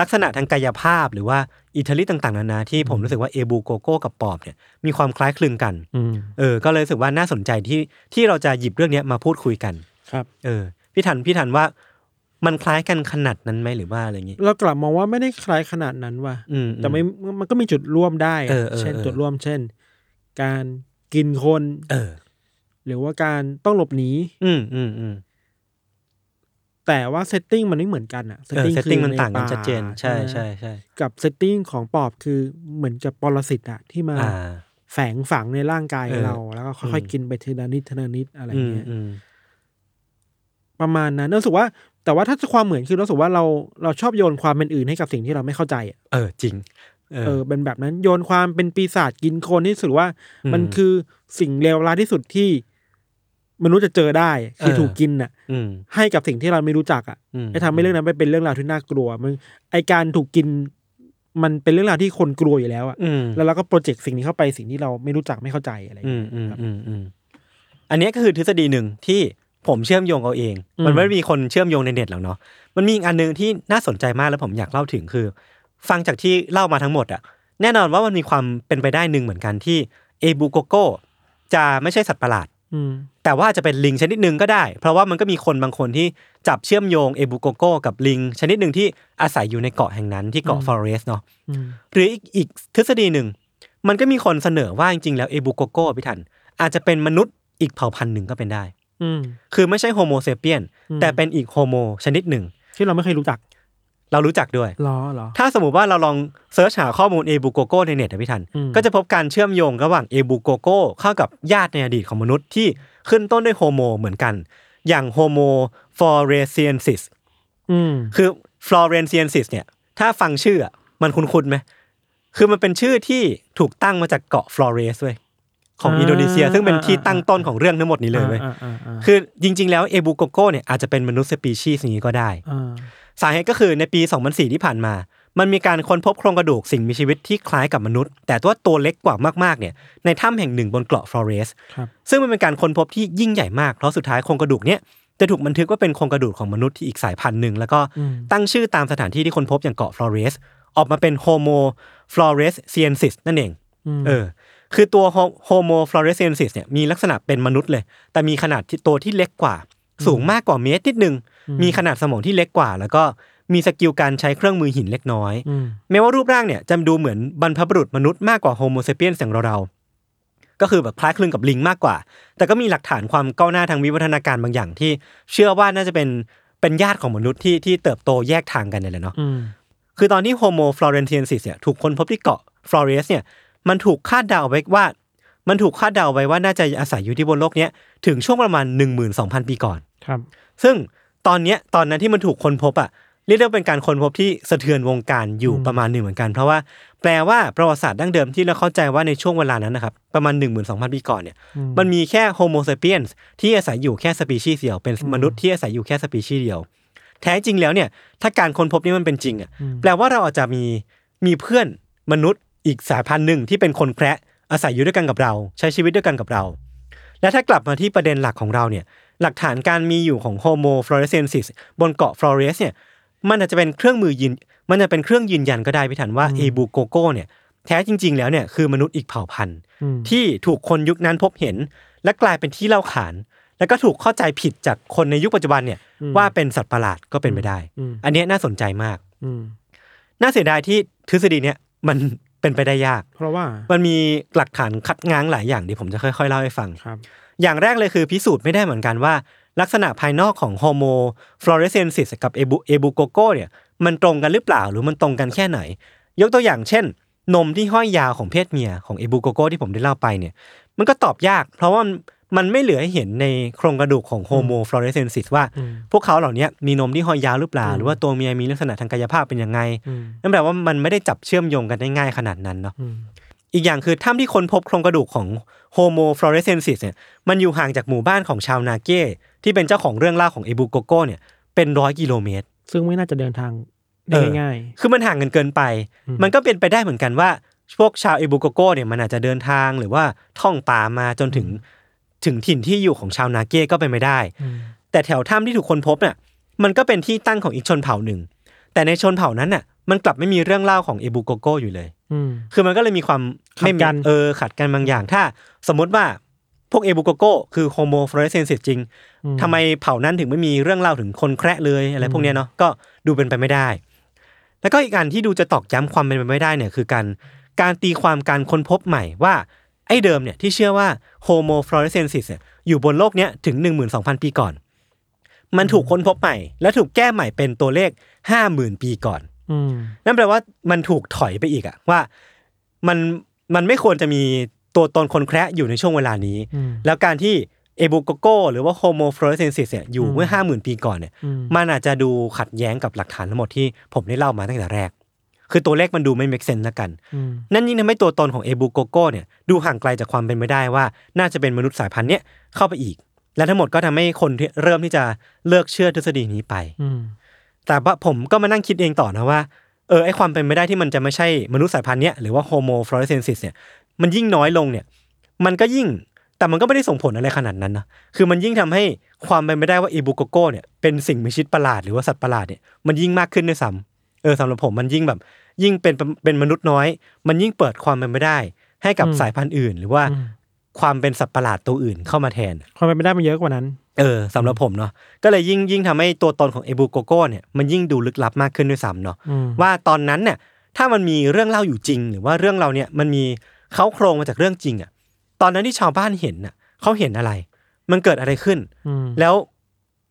ลักษณะทางกายภาพหรือว่าอิทธิฤทธิ์ต่างๆนานาที่ผมรู้สึกว่าเอบูโกโก้กับปอบเนี่ยมีความคล้ายคลึงกันอืมเออ ก็เลยรู้สึกว่าน่าสนใจที่ที่เราจะหยิบเรื่องเนี้ยมาพูดคุยกันครับ เออ พี่ธัญพี่ธัญว่ามันคล้ายกันขนาดนั้นไหมหรือว่าอะไรอย่างงี้เรากลับมองว่าไม่ได้คล้ายขนาดนั้นว่ะอืมแต่ไม่มันก็มีจุดร่วมได้อะเออเออเช่นเออจุดร่วมเช่น การ กินคน เออ หรือว่าการต้องหลบหนีอืมอืมอืมแต่ว่า setting มันไม่เหมือนกันอะเออ setting มันต่างกันชัดเจน ใช่ไหมใช่ใช่กับ setting ของปอบคือเหมือนกับปรสิตอะที่มาอ่า แฝงฝังในร่างกายเออ เรา แล้วก็ค่อยอืมๆกินไปทีละนิดทีละนิดอะไรอืมเงี้ย อืมประมาณนั้นรู้สึกว่า แต่ว่าถ้าจะความเหมือนคือรู้สึกว่าเราเราชอบโยนความเป็นอื่นให้กับสิ่งที่เราไม่เข้าใจอะเออจริง เออเออเป็นแบบนั้นโยนความเป็นปีศาจกินคนที่รู้สึกว่าอืมมันคือสิ่งเลวร้ายที่สุดที่ มนุษย์จะเจอได้คือเออถูกกินน่ะอืมให้กับสิ่งที่เราไม่รู้จักอะอืมไอ้ทำให้เรื่องนั้นไปเป็นเรื่องราวที่น่ากลัวมันไอการถูกกินมันเป็นเรื่องราวที่คนกลัวอยู่แล้วอะอืมแล้วเราก็โปรเจกต์สิ่งนี้เข้าไปสิ่งที่เราไม่รู้จักไม่เข้าใจอะไรอย่างอืเงี้มยอืมครับอืมอืมอันเนี้ยก็คือทฤษฎีหนึ่งที่ผมเชื่อมโยงเอาเองอืมมันไม่ได้มีคนเชื่อมโยงในเน็ตหรอกเนาะ มันมีอีกอันหนึ่งที่น่าสนใจมากแล้วผมอยากเล่าถึงคือ ฟังจากที่เล่ามาทั้งหมดอะแน่นอนว่ามันมีความเป็นไปได้หนึ่งเหมือนกันที่เอบูโกโกจะไม่ใช่สัตว์ประหลาดอืมแต่ว่าจะเป็นลิงชนิดหนึ่งก็ได้ เพราะว่ามันก็มีคนบางคนที่จับเชื่อมโยงเอบูโกโกกับลิง ชนิดหนึ่งที่อาศัยอยู่ในเกาะแห่งนั้นที่เกาะฟอเรสเนาะอืมหรืออีกอีกทฤษฎีหนึ่ง มันก็มีคนเสนอว่าจริงๆแล้วเอบูโกโกพี่ธัญอาจจะเป็นมนุษย์อีกเผ่าพันธุ์หนึ่งก็เป็นได้อืมคือไม่ใช่ Homo sapiens อืมแต่เป็นอีก Homo ชนิดหนึ่งที่เราไม่เคยรู้จัก เรารู้จักด้วยหรอหรอถ้าสมมติว่าเราลอง search หาข้อมูลเอบูโกโกในเน็ตนะพี่ธัญอืมก็จะพบการเชื่อมโยงระหว่างเอบูโกโกเข้ากับญาติในอดีตของมนุษย์ที่ขึ้นต้นด้วย Homo เหมือนกัน อย่าง Homo floresiensisอืมคือ floresiensis เนี่ย ถ้าฟังชื่ออะมันคุ้นๆไหมคือมันเป็นชื่อที่ถูกตั้งมาจากเกาะฟลอเรสเว้ยของอ่าอินโดนีเซีย ซึ่งเป็นที่อ่าตั้งต้นของเรื่องทั้งหมดนี้เลยเว้ยอ่าอ่าอ่าคือจริง ๆ แล้วเอบูโกโกเนี่ยอาจจะเป็นมนุษย์สปีชีส์นี้ก็ได้อ่า สาเหตุก็คือในปี 2004 ที่ผ่านมา มันมีการค้นพบโครงกระดูกสิ่งมีชีวิตที่คล้ายกับมนุษย์ แต่ตัวตัวเล็กกว่ามากๆเนี่ยในถ้ำแห่งหนึ่งบนเกาะฟลอเรสครับซึ่งมันเป็นการค้นพบที่ยิ่งใหญ่มากเพราะสุดท้ายโครงกระดูกเนี้ยจะถูกบันทึกว่าเป็นโครงกระดูกของมนุษย์ที่อีกสายพันธุ์หนึ่งแล้วก็อืมตั้งชื่อตามสถานที่ที่ค้นพบอย่างเกาะฟลอเรสออกมาเป็น Homo floresiensis นั่นเองอืมเออคือตัว Homo floresiensis เนี่ยมีลักษณะเป็นมนุษย์เลย แต่มีขนาดที่ตัวที่เล็กกว่า สูงมากกว่าเมตรนิดนึง มีขนาดสมองที่เล็กกว่า แล้วก็มี skill การใช้เครื่องมือหินเล็กน้อยอืมแม้ว่ารูปร่างเนี่ยจะดูเหมือนบรรพบุรุษมนุษย์มากกว่า Homo sapiens อย่างเราๆก็คือแบบคล้ายคลึงกับลิงมากกว่า แต่ก็มีหลักฐานความก้าวหน้าทางวิวัฒนาการบางอย่างที่ เชื่อว่าน่าจะเป็นเป็นญาติของมนุษย์ที่ที่เติบโตแยกทางกันเนี่ยแหละเนาะอืมคือตอนที่ Homo floresiensis เนี่ยถูกค้นพบที่เกาะฟลอเรสเนี่ยมันถูกคาดเดาไว้ว่า มันถูกคาดเดาไว้ว่าน่าจะอาศัยอยู่ที่บนโลกเนี้ยถึงช่วงประมาณ 12,000 ปีก่อนครับ ซึ่งตอนเนี้ยตอนนั้นที่มันถูกค้นพบอะเรียกได้ว่าเป็นการค้นพบที่สะเทือนวงการอยู่ประมาณหนึ่งเหมือนกัน เพราะว่าแปลว่าประวัติศาสตร์ดั้งเดิมที่เราเข้าใจว่าในช่วงเวลานั้นนะครับประมาณ 12,000 ปีก่อนเนี่ยมันมีแค่ Homo sapiens ที่อาศัยอยู่แค่สปีชีส์เดียว เป็นมนุษย์ที่อาศัยอยู่แค่สปีชีส์เดียว แท้จริงแล้วเนี่ยถ้าการค้นพบนี้มันเป็นจริงอะแปลว่าเราอาจจะมีมีเพื่อนมนุษย์อีกสายพันธุ์หนึ่งที่เป็นคนแคระ อาศัยอยู่ด้วยกันกับเรา ใช้ชีวิตด้วยกันกับเรา และถ้ากลับมาที่ประเด็นหลักของเราเนี่ยหลักฐานการมีอยู่ของ Homo floresiensis บนเกาะฟลอเรสเนี่ยมันอาจจะเป็นเครื่องมือยืนมันจะเป็นเครื่องยืนยันก็ได้พี่ธัญว่าเอบูโกโกเนี่ยแท้จริง ๆ แล้วเนี่ยคือมนุษย์อีกเผ่าพันธุ์อืมที่ถูกคนยุคนั้นพบเห็น และกลายเป็นที่เล่าขาน แล้วก็ถูกเข้าใจผิดจากคนในยุคปัจจุบันเนี่ยว่าเป็นสัตว์ประหลาดก็เป็นไปได้อืมอันเนี้ยน่าสนใจมากอืมน่าเสียดายที่ทฤษฎีเนี้ยมัน เป็นไปได้ยาก เพราะว่ามันมีหลักฐานคัดง้างหลายอย่างที่ผมจะค่อยๆเล่าให้ฟังครับ อย่างแรกเลยคือพิสูจน์ไม่ได้เหมือนกันว่า ลักษณะภายนอกของ Homo floresiensis กับเอบูเอบูโกโกเนี่ยมันตรงกันหรือเปล่าหรือมันตรงกันแค่ไหน ยกตัวอย่างเช่น นมที่ห้อยยาวของเพศเมียของเอบูโกโกที่ผมได้เล่าไปเนี่ย มันก็ตอบยาก เพราะว่า มันมันไม่เหลือให้เห็นในโครงกระดูกของ Homo floresiensis ว่าอืมพวกเขาเหล่านี้มีนมที่ห้อยยาวหรือเปล่าอืมหรือว่าตัวเมียมีลักษณะทางกายภาพเป็นยังไงอืมนั่นแปลว่ามันไม่ได้จับเชื่อมโยงกันได้ง่ายขนาดนั้นเนาะอืมอีกอย่างคือถ้ำที่ค้นพบโครงกระดูกของ Homo floresiensis เนี่ยมันอยู่ห่างจากหมู่บ้านของชาวนาเก้ที่เป็นเจ้าของเรื่องเล่าของเอบูโกโกเนี่ยเป็นร้อยกิโลเมตร ซึ่งไม่น่าจะเดินทางได้เออง่ายคือมันห่างกันเกินไปอืมมันก็เป็นไปได้เหมือนกันว่า พวกชาวเอบูโกโกเนี่ยมันอาจจะเดินทางหรือว่าท่องป่ามาจนถึง ถึงถิ่นที่อยู่ของชาวนาเก้ก็เป็นไปได้อืมแต่แถวถ้ำที่ถูกค้นพบเนี่ยมันก็เป็นที่ตั้งของอีกชนเผ่าหนึ่ง แต่ในชนเผ่านั้นน่ะ มันกลับไม่มีเรื่องเล่าของเอบูโกโกอยู่เลยอืมคือมันก็เลยมีความขัดกันไม่มีเออขัดกันบางอย่าง ถ้า สมมติว่าพวกเอบูโกโกคือ Homo floresiensis จริงอืมทำไมเผ่านั้นถึงไม่มีเรื่องเล่าถึงคนแคระเลยอะไรพวกเนี้ยเนาะก็ดูเป็นไปไม่ได้ แล้วก็อีกอันที่ดูจะตอกย้ำความเป็นไปไม่ได้เนี่ยคือการการตีความการค้นพบใหม่ว่า ไอ้เดิมเนี่ยที่เชื่อว่า Homo floresiensis เนี่ยอยู่บนโลกเนี้ยถึง 12,000 ปีก่อน มันถูกค้นพบใหม่ และถูกแก้ใหม่เป็นตัวเลข 50,000 ปีก่อนอืมนั่นแปลว่ามันถูกถอยไปอีกอะว่ามันมันไม่ควรจะมีตัวตนคนแคระอยู่ในช่วงเวลานี้อืมแล้วการที่เอบูโกโกหรือว่า Homo floresiensis เนี่ยอยู่อืมเมื่อห้าหมื่นปีก่อนเนี่ยอืมมันอาจจะดูขัดแย้งกับหลักฐานทั้งหมดที่ผมได้เล่ามาตั้งแต่แรก คือตัวเลขมันดูไม่ make sense ละกันอืมนั่นยิ่งทำให้ตัวตนของเอบูโกโกเนี่ยดูห่างไกลจากความเป็นไปได้ว่า น่าจะเป็นมนุษย์สายพันธุ์เนี้ยเข้าไปอีก และทั้งหมดก็ทำให้คนที่เริ่มที่จะเลิกเชื่อทฤษฎีนี้ไปอืมแต่ว่าผมก็มานั่งคิดเองต่อนะว่าเออไอ้ความเป็นไปได้ที่มันจะไม่ใช่มนุษย์สายพันธุ์เนี้ยหรือว่า Homo floresiensis เนี่ยมันยิ่งน้อยลงเนี่ย มันก็ยิ่งแต่มันก็ไม่ได้ส่งผลอะไรขนาดนั้นนะ คือมันยิ่งทำให้ความเป็นไปได้ว่าเอบูโกโกเนี่ยเป็นสิ่งมีชีวิตประหลาดหรือว่าสัตว์ประหลาดเนี่ยมันยิ่งมากขึ้นด้วยซ้ำเออสำหรับผมมันยิ่งแบบ ยิ่งเป็นเป็นมนุษย์น้อย มันยิ่งเปิดความเป็นไปได้ ให้กับอืมสายพันธุ์อื่น หรือว่าอืมความเป็นสัตว์ประหลาดตัวอื่นเข้ามาแทน ความเป็นไปได้มันเยอะกว่านั้น เออสำหรับผมเนาะก็เลยยิ่งยิ่งทำให้ตัวตนของเอบูโกโก้เนี่ยมันยิ่งดูลึกลับมากขึ้นด้วยซ้ำเนาะอืมว่าตอนนั้นเนี่ยถ้ามันมีเรื่องเล่าอยู่จริง หรือว่าเรื่องเราเนี่ยมันมีเขาโครงมาจากเรื่องจริงอะ่ะ ตอนนั้นที่ชาวบ้านเห็นน่ะเขาเห็นอะไร มันเกิดอะไรขึ้นอืมแล้ว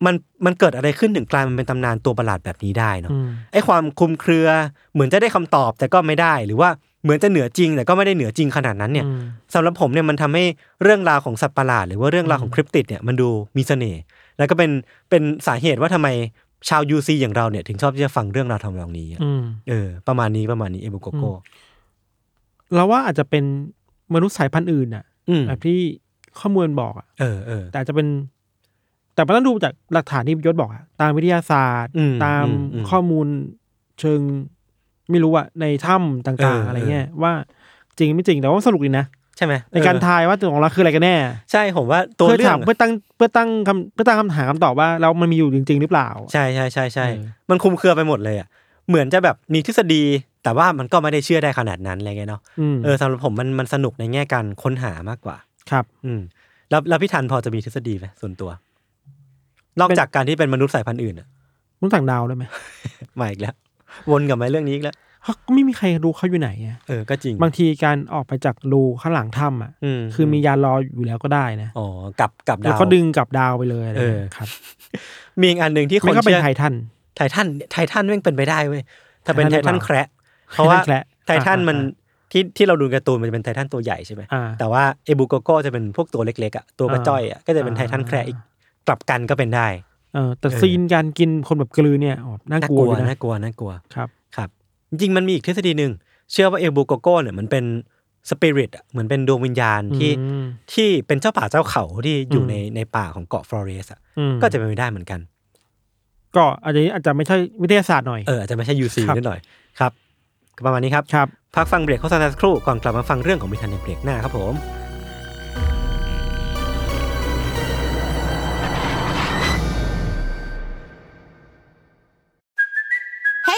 มันมันเกิดอะไรขึ้นถึงกลายมันเป็นตำนานตัวประหลาดแบบนี้ได้เนาะอืมไอ้ความคลุมเครือเหมือนจะได้คำตอบแต่ก็ไม่ได้ หรือว่าเหมือนจะเหนือจริง แต่ก็ไม่ได้เหนือจริงขนาดนั้นเนี่ยอืมสำหรับผมเนี่ยมันทำให้เรื่องราวของสัตว์ประหลาด หรือว่าเรื่องราวของคริปติดเนี่ยมันดูมีเสน่ห์แล้วก็เป็นเป็นสาเหตุว่าทำไมชาวยูซีอย่างเราเนี่ยถึงชอบที่จะฟังเรื่องราวทำนองนี้อะอืมเออ ประมาณนี้ประมาณนี้เอบุโกโกเราว่าอาจจะเป็นมนุษย์สายพันธุ์อื่นน่ะอืมแบบที่ข้อมูลบอกอะเออเออแต่อาจจะเป็น แต่มันต้องดูจากหลักฐานที่ยศบอกอะตามวิทยาศาสตร์ อืมตามอืมอืมข้อมูลเชิง ไม่รู้อะในถ้ำต่างเออๆอะไรเงี้ยเออว่าจริงไม่จริงแต่ว่าสนุกดีนะใช่ไหมในการเออทายว่าตัวของเราคืออะไรกันแน่ใช่ผมว่าตัวเพื่อเรื่อถามงเพื่อตั้งเพื่อตั้งคำเพื่อตั้งคำถามคำตอบว่าเรามันมีอยู่จริง ๆ หรือเปล่า ใช่ใช่ใช่ใช่เออ มันคลุมเครือไปหมดเลยอะเหมือนจะแบบมีทฤษฎี แต่ว่ามันก็ไม่ได้เชื่อได้ขนาดนั้นอะไรเงี้ยเนาะอืมเออสำหรับผมมันมันสนุกในแง่การค้นหา มากกว่า ครับ อืมแล้วแล้วพี่ทันพอจะมีทฤษฎีไหมส่วนตัว นอกจากการที่เป็นมนุษย์สายพันธุ์อื่นอะมนุษย์ต่างดาวได้ไหม มาอีกแล้ว วนกลับมาเรื่องนี้อีกแล้วเขาก็ไม่มีใครรู้เขาอยู่ไหนอะเออก็จริง บางทีการออกไปจากรูข้างหลังถ้ำอะมคือมียานรออยู่แล้วก็ได้นะอ๋อกลับกลับแล้วดาวก็ดึงกลับดาวไปเลยอะไรเออเงี้ยครับมีอีกอันหนึ่งที่คไม่นก็เป็นเชื่อไททัน ไททันไททันแม่งเป็นไปได้เว้ยถ้าเป็นไทไททัทันนหรือแคเปล่าระเพราะว่าไททันแคระไททันอ่ามันที่ที่เราดูการ์ตูนมันจะเป็นไททันตัวใหญ่ใช่ไหมอ่าแต่ว่าเอบูโกโก้จะเป็นพวกตัวเล็กๆอะตัวกระจ้อยอะก็จะเป็นอ่าไททันแคระอีก กลับกันก็เป็นได้ เออแต่เออซีนการกินคนแบบกลืนเนี่ยอ๋อน่ากลัวอยู่นะน่ากลัวน่ากลัวครับครับ จริงๆมันมีอีกทฤษฎีหนึ่งเชื่อว่าเอบูโกโก้เนี่ยมันเป็นสปิริตอะเหมือนเป็นดวงวิญญาณที่อืมที่เป็นเจ้าป่าเจ้าเขาที่อยู่อืมในในป่าของเกาะฟลอเรสอะอืมก็จะเป็นไปได้เหมือนกัน ก็อาจจะอาจจะไม่ใช่วิทยาศาสตร์หน่อยเอออาจจะไม่ใช่ยูซีครับนิดหน่อยครับก็ประมาณนี้ครับครับพักฟังเบรกโฆษณาสักครู่ก่อนกลับมาฟังเรื่องของมิทันในเบรกหน้าครับผม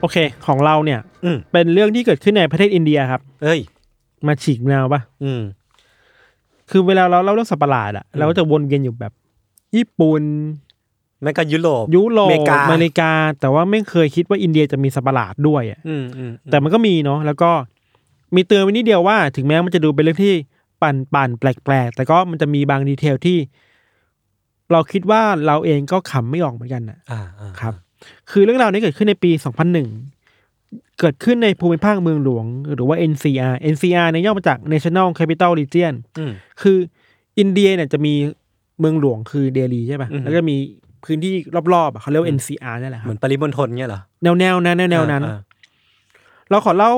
โอเค ของเราเนี่ย อืมเป็นเรื่องที่เกิดขึ้นในประเทศอินเดียครับ เอ้ย มาฉีกแนวปะอืม คือเวลาเราเล่าเรื่องสัตว์ประหลาดอะเราก็จะวนเวียนอยู่แบบ ญี่ปุ่นแม่งก็ยุโรปยุโรปอเมริกาอเมริกา แต่ว่าไม่เคยคิดว่าอินเดียจะมีสัตว์ประหลาดด้วยอะอืมอืมแต่มันก็มีเนาะแล้วก็มีเตือนไว้นิดเดียวว่า ถึงแม้มันจะดูเป็นเรื่องที่ปั่นปั่นๆแปลกๆแต่ก็มันจะมีบางดีเทลที่ เราคิดว่าเราเองก็ขำไม่ออกเหมือนกันนะอ่าอ่าครับ คือเรื่องราวนี้เกิดขึ้นในปี 2001 เกิดขึ้นในภูมิภาคเมืองหลวง หรือว่า NCR NCR เนี่ยย่อมาจาก National Capital Region อืมคืออินเดียเนี่ยจะมีเมืองหลวงคือเดลีใช่ป่ะอือฮึแล้วก็มีพื้นที่รอบๆอะเขาเรียกว่า NCR นั่นแหละครับ เหมือนปริมณฑลเงี้ยเหรอแนวแนวๆนั้นแนวแนวๆนั้นอ่าเราขอเล่า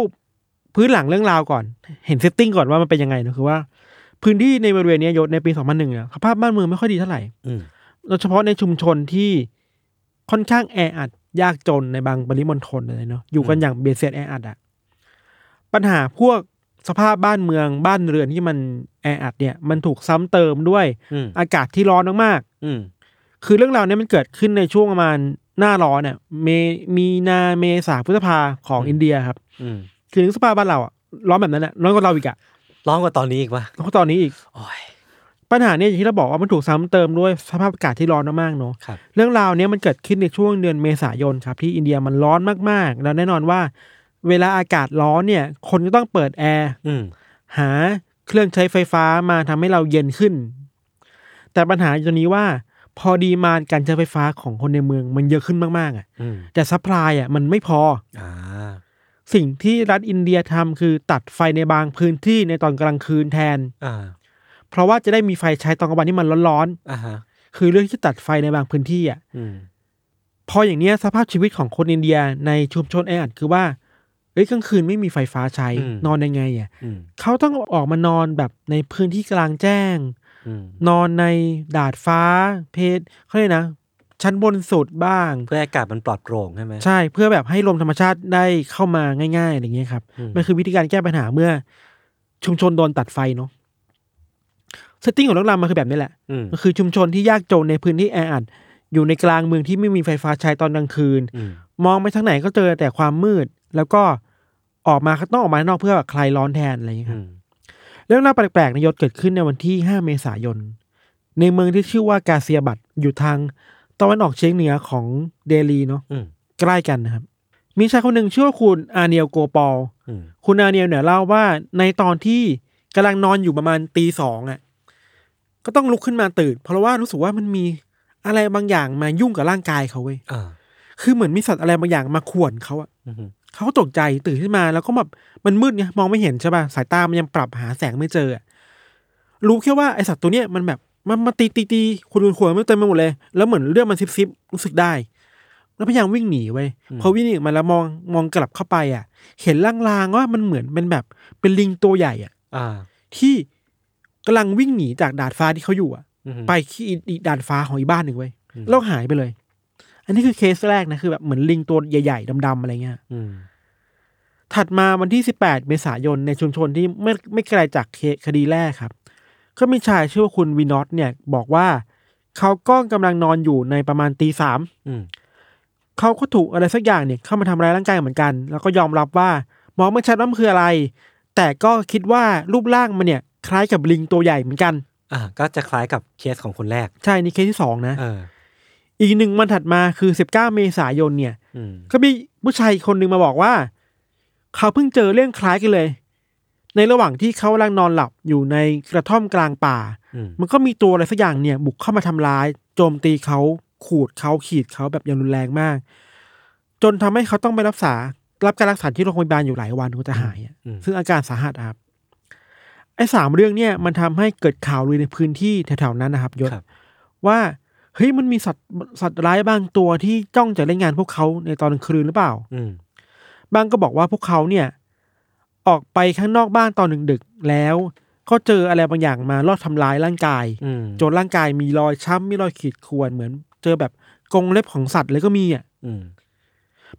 พื้นหลังเรื่องราวก่อน เห็น setting ก่อนว่ามันเป็นยังไงนะคือว่า พื้นที่ในบริเวณเนี้ยยศในปี 2001เนี่ยสภาพบ้านเมืองไม่ค่อยดีเท่าไหร่อืมโดยเฉพาะในชุมชนที่ ค่อนข้างแออัดยากจนในบางปริมณฑลเลยเนาะอยู่กันอย่างเบียดเสียดแออัดอะปัญหาพวกสภาพบ้านเมืองบ้านเรือนที่มันแออัดเนี่ย มันถูกซ้ำเติมด้วยอืมอากาศที่ร้อนมากอืมๆคือเรื่องราวเนี้มันเกิดขึ้นในช่วงประมาณหน้าร้อนเนี่ยเมมีนาเมษาพฤษภาของอินเดียครับ อืมคือนึกสภาพบ้านเราอะร้อนแบบนั้นอะร้อนกว่าเราอีกอะร้องกว่าตอนนี้อีกวะร้อนกว่าตอนนี้อีกโอ้ย ปัญหาเนี่ยอย่างที่เราบอกว่ามันถูกซ้ำเติมด้วยสภาพอากาศที่ร้อนมากๆเนาะครับเรื่องราวเนี้ยมันเกิดขึ้นในช่วงเดือนเมษายนครับที่อินเดียมันร้อนมากๆ แล้วแน่นอนว่า เวลาอากาศร้อนเนี่ย คนก็ต้องเปิดแอร์อืมหาเครื่องใช้ไฟฟ้ามาทำให้เราเย็นขึ้น แต่ปัญหาอยู่ตรงนี้ว่า พอ demand การใช้ไฟฟ้าของคนในเมืองมันเยอะขึ้นมากๆอะอืมแต่ supply อะมันไม่พออ่าสิ่งที่รัฐอินเดียทำคือตัดไฟในบางพื้นที่ในตอนกลางคืนแทนอ่า เพราะว่าจะได้มีไฟใช้ตอนกลางวันที่มันร้อนอ่าฮะๆคือเรื่องที่ตัดไฟในบางพื้นที่อะ อืม พออย่างเนี้ยสภาพชีวิตของคนอินเดียในชุมชนแออัดคือว่าเอ้ยกลางคืนไม่มีไฟฟ้าใช้นอนยังไงอะอืมเขาต้องออกมานอนแบบในพื้นที่กลางแจ้ง อืมนอนในดาดฟ้า เพศเขาเรียกนะ ชั้นบนสุดบ้าง เพื่อให้อากาศมันปลอดโปร่งใช่ไหม ใช่เพื่อแบบให้ลมธรรมชาติได้เข้ามาง่ายๆอะไรเงี้ยครับอืม มันคือวิธีการแก้ปัญหาเมื่อ ชุมชนโดนตัดไฟเนาะ setting ของเรื่องราวมันคือแบบนี้แหละอืมมันคือชุมชนที่ยากจนในพื้นที่แออัดอยู่ในกลางเมืองที่ไม่มีไฟฟ้าใช้ตอนกลางคืนอืมมองไปทางไหนก็เจอแต่ความมืด แล้วก็ออกมาต้องออกมาข้างนอกเพื่อแบบคลายร้อนแทนอะไรอย่างเงี้ยคอืรับมเรื่องราวแปลกๆในยศเกิดขึ้นในวันที่ 5 เมษายน ในเมืองที่ชื่อว่ากาเซียบัตอยู่ทางตะวันออกเฉียงเหนือของเดลีเนาะอืมใกล้กันนะครับ มีชายคนหนึ่งชื่อว่าคุณอาเนียลโกปอลอืมคุณอาเนียลเนี่ยเล่าว่าในตอนที่กำลังนอนอยู่ประมาณตีสองอะ ก็ต้องลุกขึ้นมาตื่น เพราะว่ารู้สึกว่ามันมีอะไรบางอย่างมายุ่งกับร่างกายเขาเว้ยอ่าคือเหมือนมีสัตว์อะไรบางอย่างมาข่วนเขาอะอืมเขาก็ตกใจตื่นขึ้นมาแล้วก็แบบมันมืดไงมองไม่เห็นใช่ป่ะสายตามันยังปรับหาแสงไม่เจออะรู้แค่ว่าไอสัตว์ตัวเนี้ยมันแบบมันมาตีตีตีคุณคุณขวนมันเต็มไปหมดเลย แล้วเหมือนเรื่องมันซิบซิบรู้สึกได้ แล้วพยายามวิ่งหนีไว้ยพอวิ่งหนีออกมาแล้วมองมองกลับเข้าไปอะ เห็นลางๆว่ามันเหมือนเป็นแบบเป็นลิงตัวใหญ่อะ อ่า ที่ กำลังวิ่งหนีจากดาดฟ้าที่เขาอยู่อะอืมไปที่อีกดาดฟ้าของอีกบ้านหนึ่งเว้ยแล้วหายไปเลย อันนี้คือเคสแรกนะคือแบบเหมือนลิงตัวใหญ่ๆดำๆอะไรเงี้ยอืมถัดมาวันที่ 18 เมษายนในชุมชนที่ไม่ไม่ไกลจากเคคดีแรกครับ ก็มีชายชื่อว่าคุณวินอตเนี่ย บอกว่าเขาก็กำลังนอนอยู่ในประมาณตีสามอืมเขาก็ถูกอะไรสักอย่างเนี่ยเข้ามาทำร้ายร่างกายเหมือนกัน แล้วก็ยอมรับว่ามองไม่ชัดว่ามันคืออะไร แต่ก็คิดว่ารูปร่างมันเนี่ย คล้ายกับลิงตัวใหญ่เหมือนกันอ่าก็จะคล้ายกับเคสของคนแรก ใช่นี่เคสที่สองนะเอออีกหนึ่งวันถัดมาคือ19เมษายนเนี่ยอืมก็มีผู้ชายคนหนึ่งมาบอกว่า เขาเพิ่งเจอเรื่องคล้ายกันเลย ในระหว่างที่เขากำลังนอนหลับอยู่ในกระท่อมกลางป่าอืมมันก็มีตัวอะไรสักอย่างเนี่ย บุกเข้ามาทำร้าย โจมตีเขาขูดเขาขีดเขาแบบอย่างรุนแรงมาก จนทำให้เขาต้องไปรักษา รับการรักษาที่โรงพยาบาลอยู่หลายวันกว่าจะหายอะอืมซึ่งอาการสาหัสอะครับ ไอ้สามเรื่องเนี่ยมันทำให้เกิดข่าวลือในพื้นที่แถวๆนั้นนะครับยศครับว่าเฮ้ยมันมีสัตว์สัตว์ร้ายบางตัวที่จ้องจะเล่นงานพวกเขาในตอนกลางคืนหรือเปล่า อืมบางก็บอกว่าพวกเขาเนี่ย ออกไปข้างนอกบ้านตอนดึกๆแล้ว ก็เจออะไรบางอย่างมาลอบทำร้ายร่างกายอืมจนร่างกายมีรอยช้ำมีรอยขีดข่วนเหมือน เจอแบบกรงเล็บของสัตว์เลยก็มีอะอืม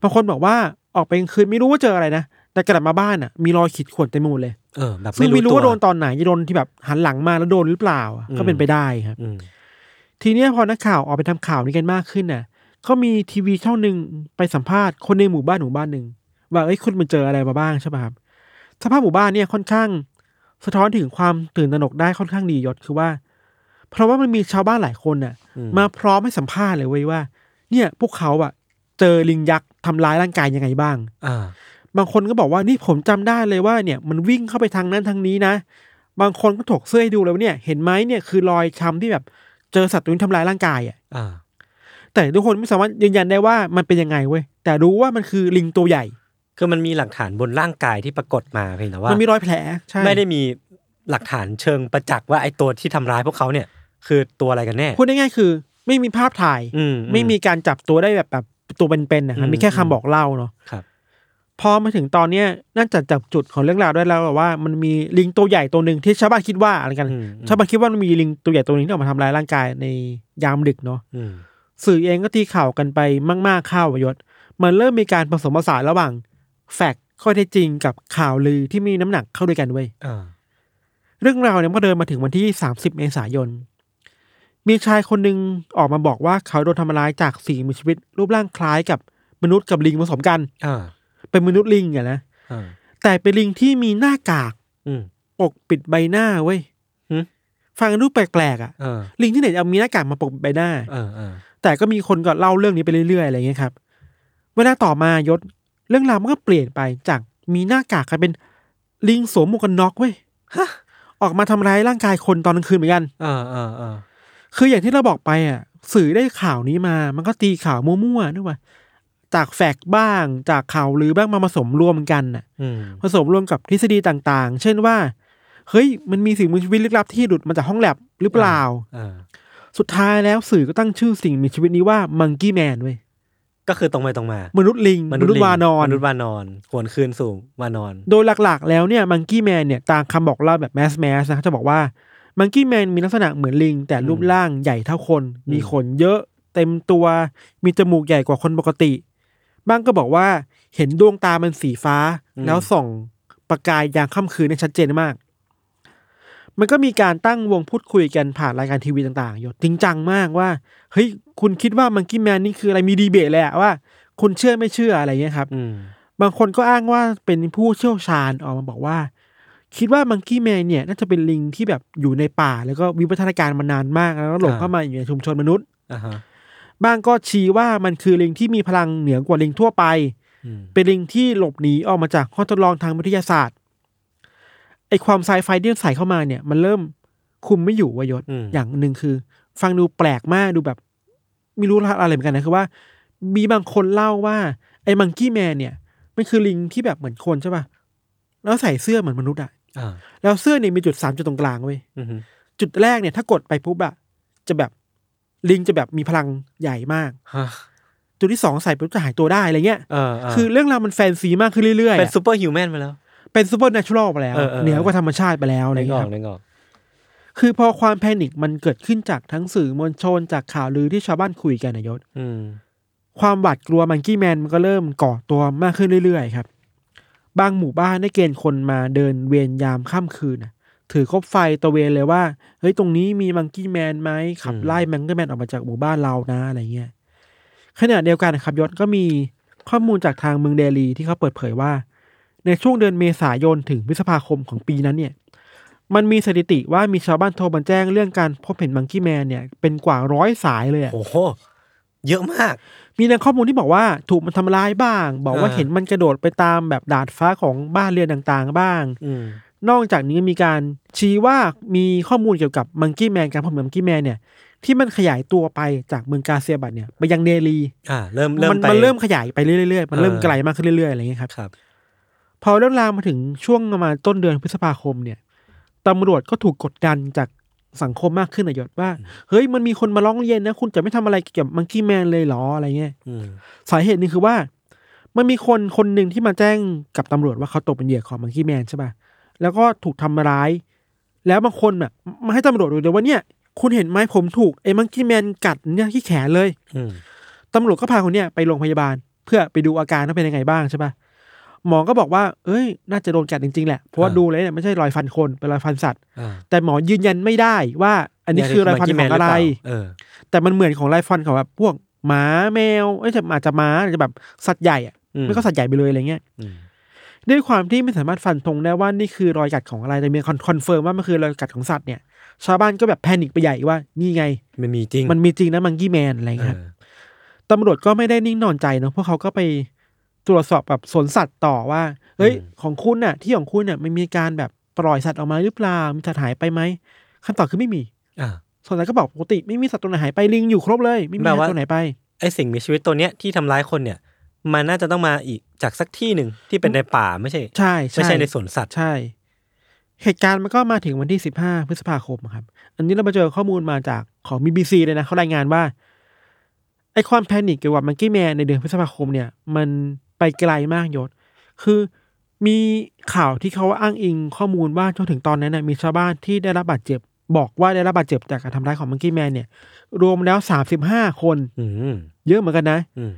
บางคนบอกว่าออกไปกลางคืนไม่รู้ว่าเจออะไรนะ แต่กลับมาบ้านอะมีรอยขีดข่วนเต็มไปหมดเลยเออแบบซึ่งไม่รู้ตัวว่าโดนตอนไหนจะโดนที่แบบหันหลังมาแล้วโดนหรือเปล่าอะอืมก็เป็นไปได้ครับอืมทีเนี้ยพอนักข่าวออกไปทำข่าวนี้กันมากขึ้นน่ะเขามีทีวีช่องหนึ่งไปสัมภาษณ์คนในหมู่บ้านหมู่บ้านหนึ่งว่าเอ้ยคุณมันเจออะไรมาบ้างใช่ป่ะครับสภาพหมู่บ้านเนี่ยค่อนข้าง สะท้อนถึงความตื่นตระหนกได้ค่อนข้างดียศคือว่า เพราะว่ามันมีชาวบ้านหลายคนน่ะ มาพร้อมให้สัมภาษณ์เลยเว้ยว่า เนี่ย พวกเขาอะเจอลิงยักษ์ทำร้ายร่างกายยังไงบ้าง อ่าบางคนก็บอกว่านี่ผมจำได้เลยว่าเนี่ยมันวิ่งเข้าไปทางนั้นทางนี้นะ บางคนก็ถกเสื้อให้ดูเลยว่าเนี่ยเห็นไหมเนี่ยคือรอยช้ำที่แบบเจอสัตว์ตัวนี้ทำร้ายร่างกายอะอ่าแต่ทุกคนไม่สามารถยืนยันได้ว่ามันเป็นยังไงเว้ยแต่รู้ว่ามันคือลิงตัวใหญ่ คือมันมีหลักฐานบนร่างกายที่ปรากฏมาเพียงแต่ว่ามันมีรอยแผลใช่ไม่ได้มีหลักฐานเชิงประจักษ์ว่าไอ้ตัวที่ทำร้ายพวกเขาเนี่ย คือตัวอะไรกันแน่พูดง่ายๆคือ ไม่มีภาพถ่ายอืมไม่มีการจับตัวได้แบบแบบตัวเป็นๆนะครับอืมมีแค่คำบอกเล่าเนาะครับ พอมาถึงตอนเนี้ยน่าจะจับจุดของเรื่องราวได้แล้วว่ามันมีลิงตัวใหญ่ตัวหนึ่งที่ชาวบ้านคิดว่าอะไรกันอืมชาวบ้านคิดว่ามันมีลิงตัวใหญ่ตัวหนึงที่ออกมาทำร้ายร่างกายในยามดึกเนาะอืมสื่อเองก็ตีข่าวกันไปมากๆเข้าวะยศมันเริ่มมีการผสมผสานระหว่าง แฟกต์ข้อเท็จจริงกับข่าวลือที่มีน้ำหนักเข้าด้วยกันเว้ยอ่าเรื่องราวเนี่ยมันก็เดินมาถึงวันที่30เมษายน มีชายคนหนึ่งออกมาบอกว่าเขาโดนทำร้ายจากสิ่งมีชีวิตรูปร่างคล้ายกับมนุษย์กับลิงผสมกันอ่า เป็นมนุษย์ลิงอะนะอ่าแต่เป็นลิงที่มีหน้ากากอืมปกปิดใบหน้าเว้ยหึฟังดูแปลกๆอะอ่าลิงที่ไหนจะเอามีหน้ากากมาปกปิดใบหน้าอ่าอ่าแต่ก็มีคนก็เล่าเรื่องนี้ไปเรื่อยๆอะไรเงี้ยครับ เวลาต่อมายศเรื่องราวมันก็เปลี่ยนไปจากมีหน้ากากกลายเป็นลิงสวมหมวกกันน็อกเว้ยออกมาทำร้ายร่างกายคนตอนกลางคืนเหมือนกันอ่าอ่าอ่าคืออย่างที่เราบอกไปอะ สื่อได้ข่าวนี้มา มันก็ตีข่าวมั่วๆนึกว่า จากแฟกต์บ้าง จากข่าวลือบ้างมาผสมรวมกันน่ะอืมผสมรวมกับทฤษฎีต่าง ๆ เช่นว่า เฮ้ย มันมีสิ่งมีชีวิตลึกลับที่หลุดมาจากห้องแลบหรือเปล่าอ่าสุดท้ายแล้วสื่อก็ตั้งชื่อสิ่งมีชีวิตนี้ว่ามังกี้แมนเว้ยก็คือตรงไปตรงมา มนุษย์ลิง มนุษลิย์งวานอน มนุษย์วานอนหวนคืนสู่วานอน โดยหลักๆ แล้วเนี่ยมังกี้แมนเนี่ยตามคำบอกเล่าแบบแมสแมสนะเขาจะบอกว่ามังกี้แมนมีลักษณะเหมือนลิง แต่รูปร่างใหญ่เท่าคน มีขนเยอะ เต็มตัว มีจมูกใหญ่กว่าคนปกติ บ้างก็บอกว่าเห็นดวงตามันสีฟ้าอืมแล้วส่องประกายยามค่ำคืนเนี่ยชัดเจนมาก มันก็มีการตั้งวงพูดคุยกันผ่านรายการทีวีต่างๆอยู่จริงจังมากว่า เฮ้ย คุณคิดว่ามังกี้แมนนี่คืออะไรมีดีเบตเลยอะว่า คุณเชื่อไม่เชื่ออะไรเงี้ยครับอืมบางคนก็อ้างว่าเป็นผู้เชี่ยวชาญออกมาบอกว่า คิดว่ามังกี้แมนเนี่ย น่าจะเป็นลิงที่แบบอยู่ในป่า แล้วก็วิวัฒนาการมานานมากแล้วก็หลงอ่าเข้ามาอยู่ในชุมชนมนุษย์อ่าฮะ บางก็ชี้ว่ามันคือลิงที่มีพลังเหนือกว่าลิงทั่วไปอืมเป็นลิงที่หลบหนีออกมาจากห้องทดลองทางวิทยาศาสตร์ไอความไซไฟที่ใส่เข้ามาเนี่ย มันเริ่มคุมไม่อยู่ว่ะยศ มีอย่างหนึ่งคือ ฟังดูแปลกมากดูแบบไม่รู้อะไรเหมือนกันนะคือว่า มีบางคนเล่าว่า ไอ้ Monkey Man เนี่ยมันคือลิงที่แบบเหมือนคนใช่ป่ะแล้วใส่เสื้อเหมือนมนุษย์อะอ่าแล้วเสื้อเนี่ยมีจุดสามจุดตรงกลางเว้ยอืมจุดแรกเนี่ยถ้ากดไปปุ๊บอะจะแบบ ลิงจะแบบมีพลังใหญ่มากฮะจุดที่สองใส่ปุ๊บจะหายตัวได้อะไรเงี้ยเออเออคือเรื่องราวมันแฟนซีมากขึ้นเรื่อยๆ เป็นอะ superhuman ไปแล้ว เป็น supernatural ไปแล้วเออเออเหนือกว่าธรรมชาติไปแล้วอะไรเงี้อยครับนึกออกนึกออกคือพอความ panic มันเกิดขึ้นจากทั้งสื่อมวลชนจากข่าวลือที่ชาวบ้านคุยกันนายศอืมความหวาดกลัว Monkey Man มันก็เริ่มก่อตัวมากขึ้นเรื่อยๆ ครับ บางหมู่บ้านได้เกณฑ์คนมาเดินเวรยามค่ำคืนน่ะ ถือคบไฟตระเวนเลยว่า เฮ้ยตรงนี้มี Monkey Man ไหมขับไล่ Monkey Man ออกมาจากหมู่บ้านเรานะอะไรเงี้ยขณะเดียวกันนะครับยศก็มีข้อมูลจากทางเมืองเดลีที่เขาเปิดเผยว่า ในช่วงเดือนเมษายนถึงพฤษภาคมของปีนั้นเนี่ย มันมีสถิติว่ามีชาวบ้านโทรมาแจ้งเรื่องการพบเห็นมังกี้แมนเนี่ยเป็นกว่าร้อยสายเลยอะโอ้โหเยอะมาก มีแหล่งข้อมูลที่บอกว่าถูกมันทำร้ายบ้าง บอกว่าอ่าเห็นมันกระโดดไปตามแบบดาดฟ้าของบ้านเรือนต่างๆบ้างอืม นอกจากนี้มีการชี้ว่ามีข้อมูลเกี่ยวกับมังกี้แมนการพบมังกี้แมนเนี่ยที่มันขยายตัวไปจากเมืองกาเซียบัตเนี่ยไปยังเดลีอ่าเริ่มเริ่มมันไปมันเริ่มขยายไปเรื่อยๆมันเริ่มเออไกลมากขึ้นเรื่อยๆอะไรอย่างเงี้ยครับครับ พอเรื่องราวมาถึงช่วงประมาณต้นเดือนพฤษภาคมเนี่ยตำรวจก็ถูกกดดันจากสังคมมากขึ้นนะยศว่า เฮ้ยมันมีคนมาร้องเรียนนะ คุณจะไม่ทำอะไรเกี่ยวกับมังกี้แมนเลยเหรออะไรเงี้ยอืมสาเหตุหนึงคือว่า มันมีคนคนหนึ่งที่มาแจ้งกับตำรวจว่าเขาตกเป็นเหยื่อของมังกี้แมนใช่ป่ะ แล้วก็ถูกทำร้าย แล้วบางคนแบบมาให้ตำรวจดูเลยว่าเนี่ย คุณเห็นไหมผมถูกไอ้มังกี้แมนกัดเนี่ยที่แขนเลยอืมตำรวจก็พาคนเนี้ยไปโรงพยาบาล เพื่อไปดูอาการว่าเป็นยังไงบ้างใช่ปะหมอก็บอกว่า เอ้ย น่าจะโดนกัดจริงๆแหละ เพราะว่าดูเลยเนี่ยไม่ใช่รอยฟันคน เป็นรอยฟันสัตว์อ่าแต่หมอยืนยันไม่ได้ว่า อันนี้คือรอยฟันของอะไรเออแต่มันเหมือนของรอยฟันของแบบพวกหมาแมว เอ้ยจะอาจจะม้าอาจจะแบบสัตว์ใหญ่อะอืมไม่ก็สัตว์ใหญ่ไปเลยอะไรเงี้ยอืม ด้วยความที่ไม่สามารถฟันธงได้ว่านี่คือรอยกัดของอะไรแต่มี con confirm ว่ามันคือรอยกัดของสัตว์เนี่ย ชาวบ้านก็แบบ panic ไปใหญ่ว่านี่ไง มันมีจริง มันมีจริงนะ Monkey Man อะไรเงี้ยครับเออตำรวจก็ไม่ได้นิ่งนอนใจเนาะเพราะเขาก็ไปตรวจสอบแบบสวนสัตว์ต่อว่า เฮ้ย ของคุณน่ะ ที่ของคุณน่ะมันมีการแบบปล่อยสัตว์ออกมาหรือเปล่ามีสัตว์หายไปไหมคำตอบคือไม่มีอ่าส่วนใหญ่ก็บอกปกติไม่มีสัตว์ตัวไหนหายไปลิงอยู่ครบเลย ไม่มีสัตว่าว์ตัวไหนไปแปลว่าไอสิ่งมีชีวิตตัวเนี้ยที่ทำร้ายคนเนี่ย มันน่าจะต้องมาอีกจากสักที่หนึ่งที่เป็นในป่าไม่ใช่ ใช่ไม่ใช่ในสวนสัตว์ใช่ เหตุการณ์มันก็มาถึงวันที่สิบห้าพฤษภาคมครับ อันนี้เรามาเจอข้อมูลมาจากของ BBC เลยนะเขารายงานว่าไอความแพนิคเกี่ยวกับมังกี้แมนในเดือนพฤษภาคมเนี่ย มันไปไกลมากยศ คือมีข่าวที่เขาอ้างอิงข้อมูลว่าจนถึงตอนนั้นนะมีชาวบ้านที่ได้รับบาดเจ็บ บอกว่าได้รับบาดเจ็บจากการทำร้ายของมังกี้แมนเนี่ย รวมแล้วสามสิบห้าคนอืมเยอะเหมือนกันนะอืม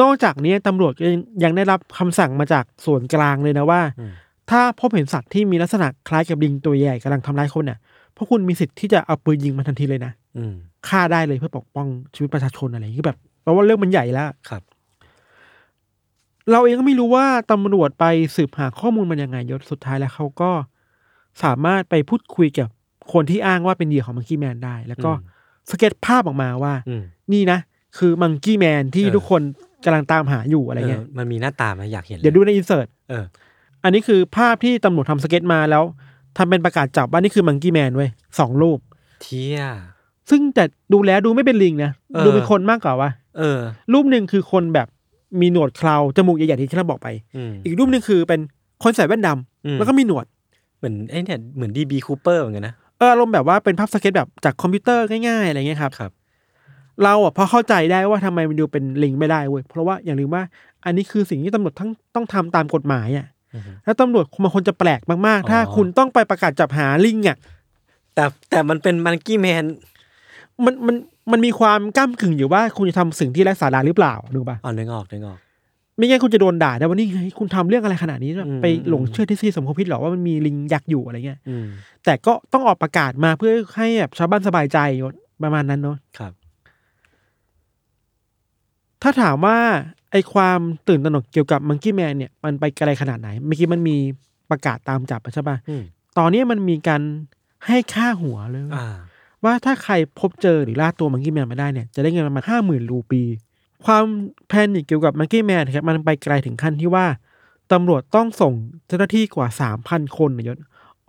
นอกจากนี้ตำรวจยังยังได้รับคำสั่งมาจากส่วนกลางเลยนะว่าอืมถ้าพบเห็นสัตว์ที่มีลักษณะคล้ายกับลิงตัวใหญ่กำลังทำร้ายคนเนี่ยพวกคุณมีสิทธิ์ที่จะเอาปืนยิงมันทันทีเลยนะอืมฆ่าได้เลยเพื่อปกป้องชีวิตประชาชนอะไรอย่างนี้คือแบบเพราะว่าเรื่องมันใหญ่แล้วครับ เราเองก็ไม่รู้ว่าตำรวจไปสืบหาข้อมูลมันยังไงยศสุดท้ายแล้วเขาก็สามารถไปพูดคุยกับคนที่อ้างว่าเป็นเหยื่อของมังกี้แมนได้ แล้วก็อืมสเก็ตภาพออกมาว่าอืมนี่นะ คือมังกี้แมนที่เออทุกคน กำลังตามหาอยู่อะไรเงี้ยเออมันมีหน้าตาไหมอยากเห็นลเดี๋ยวดูในอินเสิร์ตเออ อันนี้คือภาพที่ตำรวจทำสเก็ตมาแล้วทำเป็นประกาศจับว่านี่คือมังกี้แมนเว้ยสองรูป เที่ยซึ่งแต่ดูแล้วดูไม่เป็นลิงนะเออดูเป็นคนมากกว่าว่าเออ รูปหนึ่งคือคนแบบมีหนวดเคราจมูกใหญ่ๆที่เราบอกไปอืมอีกรูปหนึ่งคือเป็นคนใส่แว่นดำอืมแล้วก็มีหนวด เหมือนไอ้เนี่ยเหมือน D.B. Cooper เหมือนกันนะเอออารมณ์แบบว่าเป็นภาพสเก็ตแบบจากคอมพิวเตอร์ง่ายๆอะไรเงี้ยครับครับ เราอะพอเข้าใจได้ว่าทำไมมันดูเป็นลิงไม่ได้เว้ยเพราะว่าอย่าลืมว่า อันนี้คือสิ่งที่ตำรวจทั้งต้องทำตามกฎหมายอะอือฮึแล้วตำรวจมันควรจะแปลกมากๆ ถ้าอ๋อคุณต้องไปประกาศจับหาลิงอะแต่แต่มันเป็น Monkey Man มันมันมันมีความก้ามกึ่งอยู่ว่าคุณจะทำสิ่งที่ไร้สาระหรือเปล่านึกออกปะอ๋อนึกออกนึกออกไม่งั้นคุณจะโดนด่าได้ว่านี่ไงคุณทำเรื่องอะไรขนาดนี้แบบอืมไปหลงเชื่อที่ซีสมคบคิดหรอว่ามันมีลิงยักษ์อยู่อะไรเงี้ยอืมแต่ก็ต้องออกประกาศมาเพื่อให้แบบชาวบ้านสบายใจประมาณนั้นเนาะครับ ถ้าถามว่าไอความตื่นตระหนกเกี่ยวกับมังกี้แมนเนี่ยมันไปไกลขนาดไหน เมื่อกี้มันมีประกาศตามจับใช่ปะอืมตอนนี้มันมีการให้ค่าหัวเลยอ่าว่าถ้าใครพบเจอหรือล่าตัวมังกี้แมนมาได้เนี่ยจะได้เงินประมาณห้าหมื่นรูปี ความ panic เกี่ยวกับ Monkey Man ครับมันไปไกลถึงขั้นที่ว่าตำรวจต้องส่งเจ้าหน้าที่กว่าสามพันคนนะยศ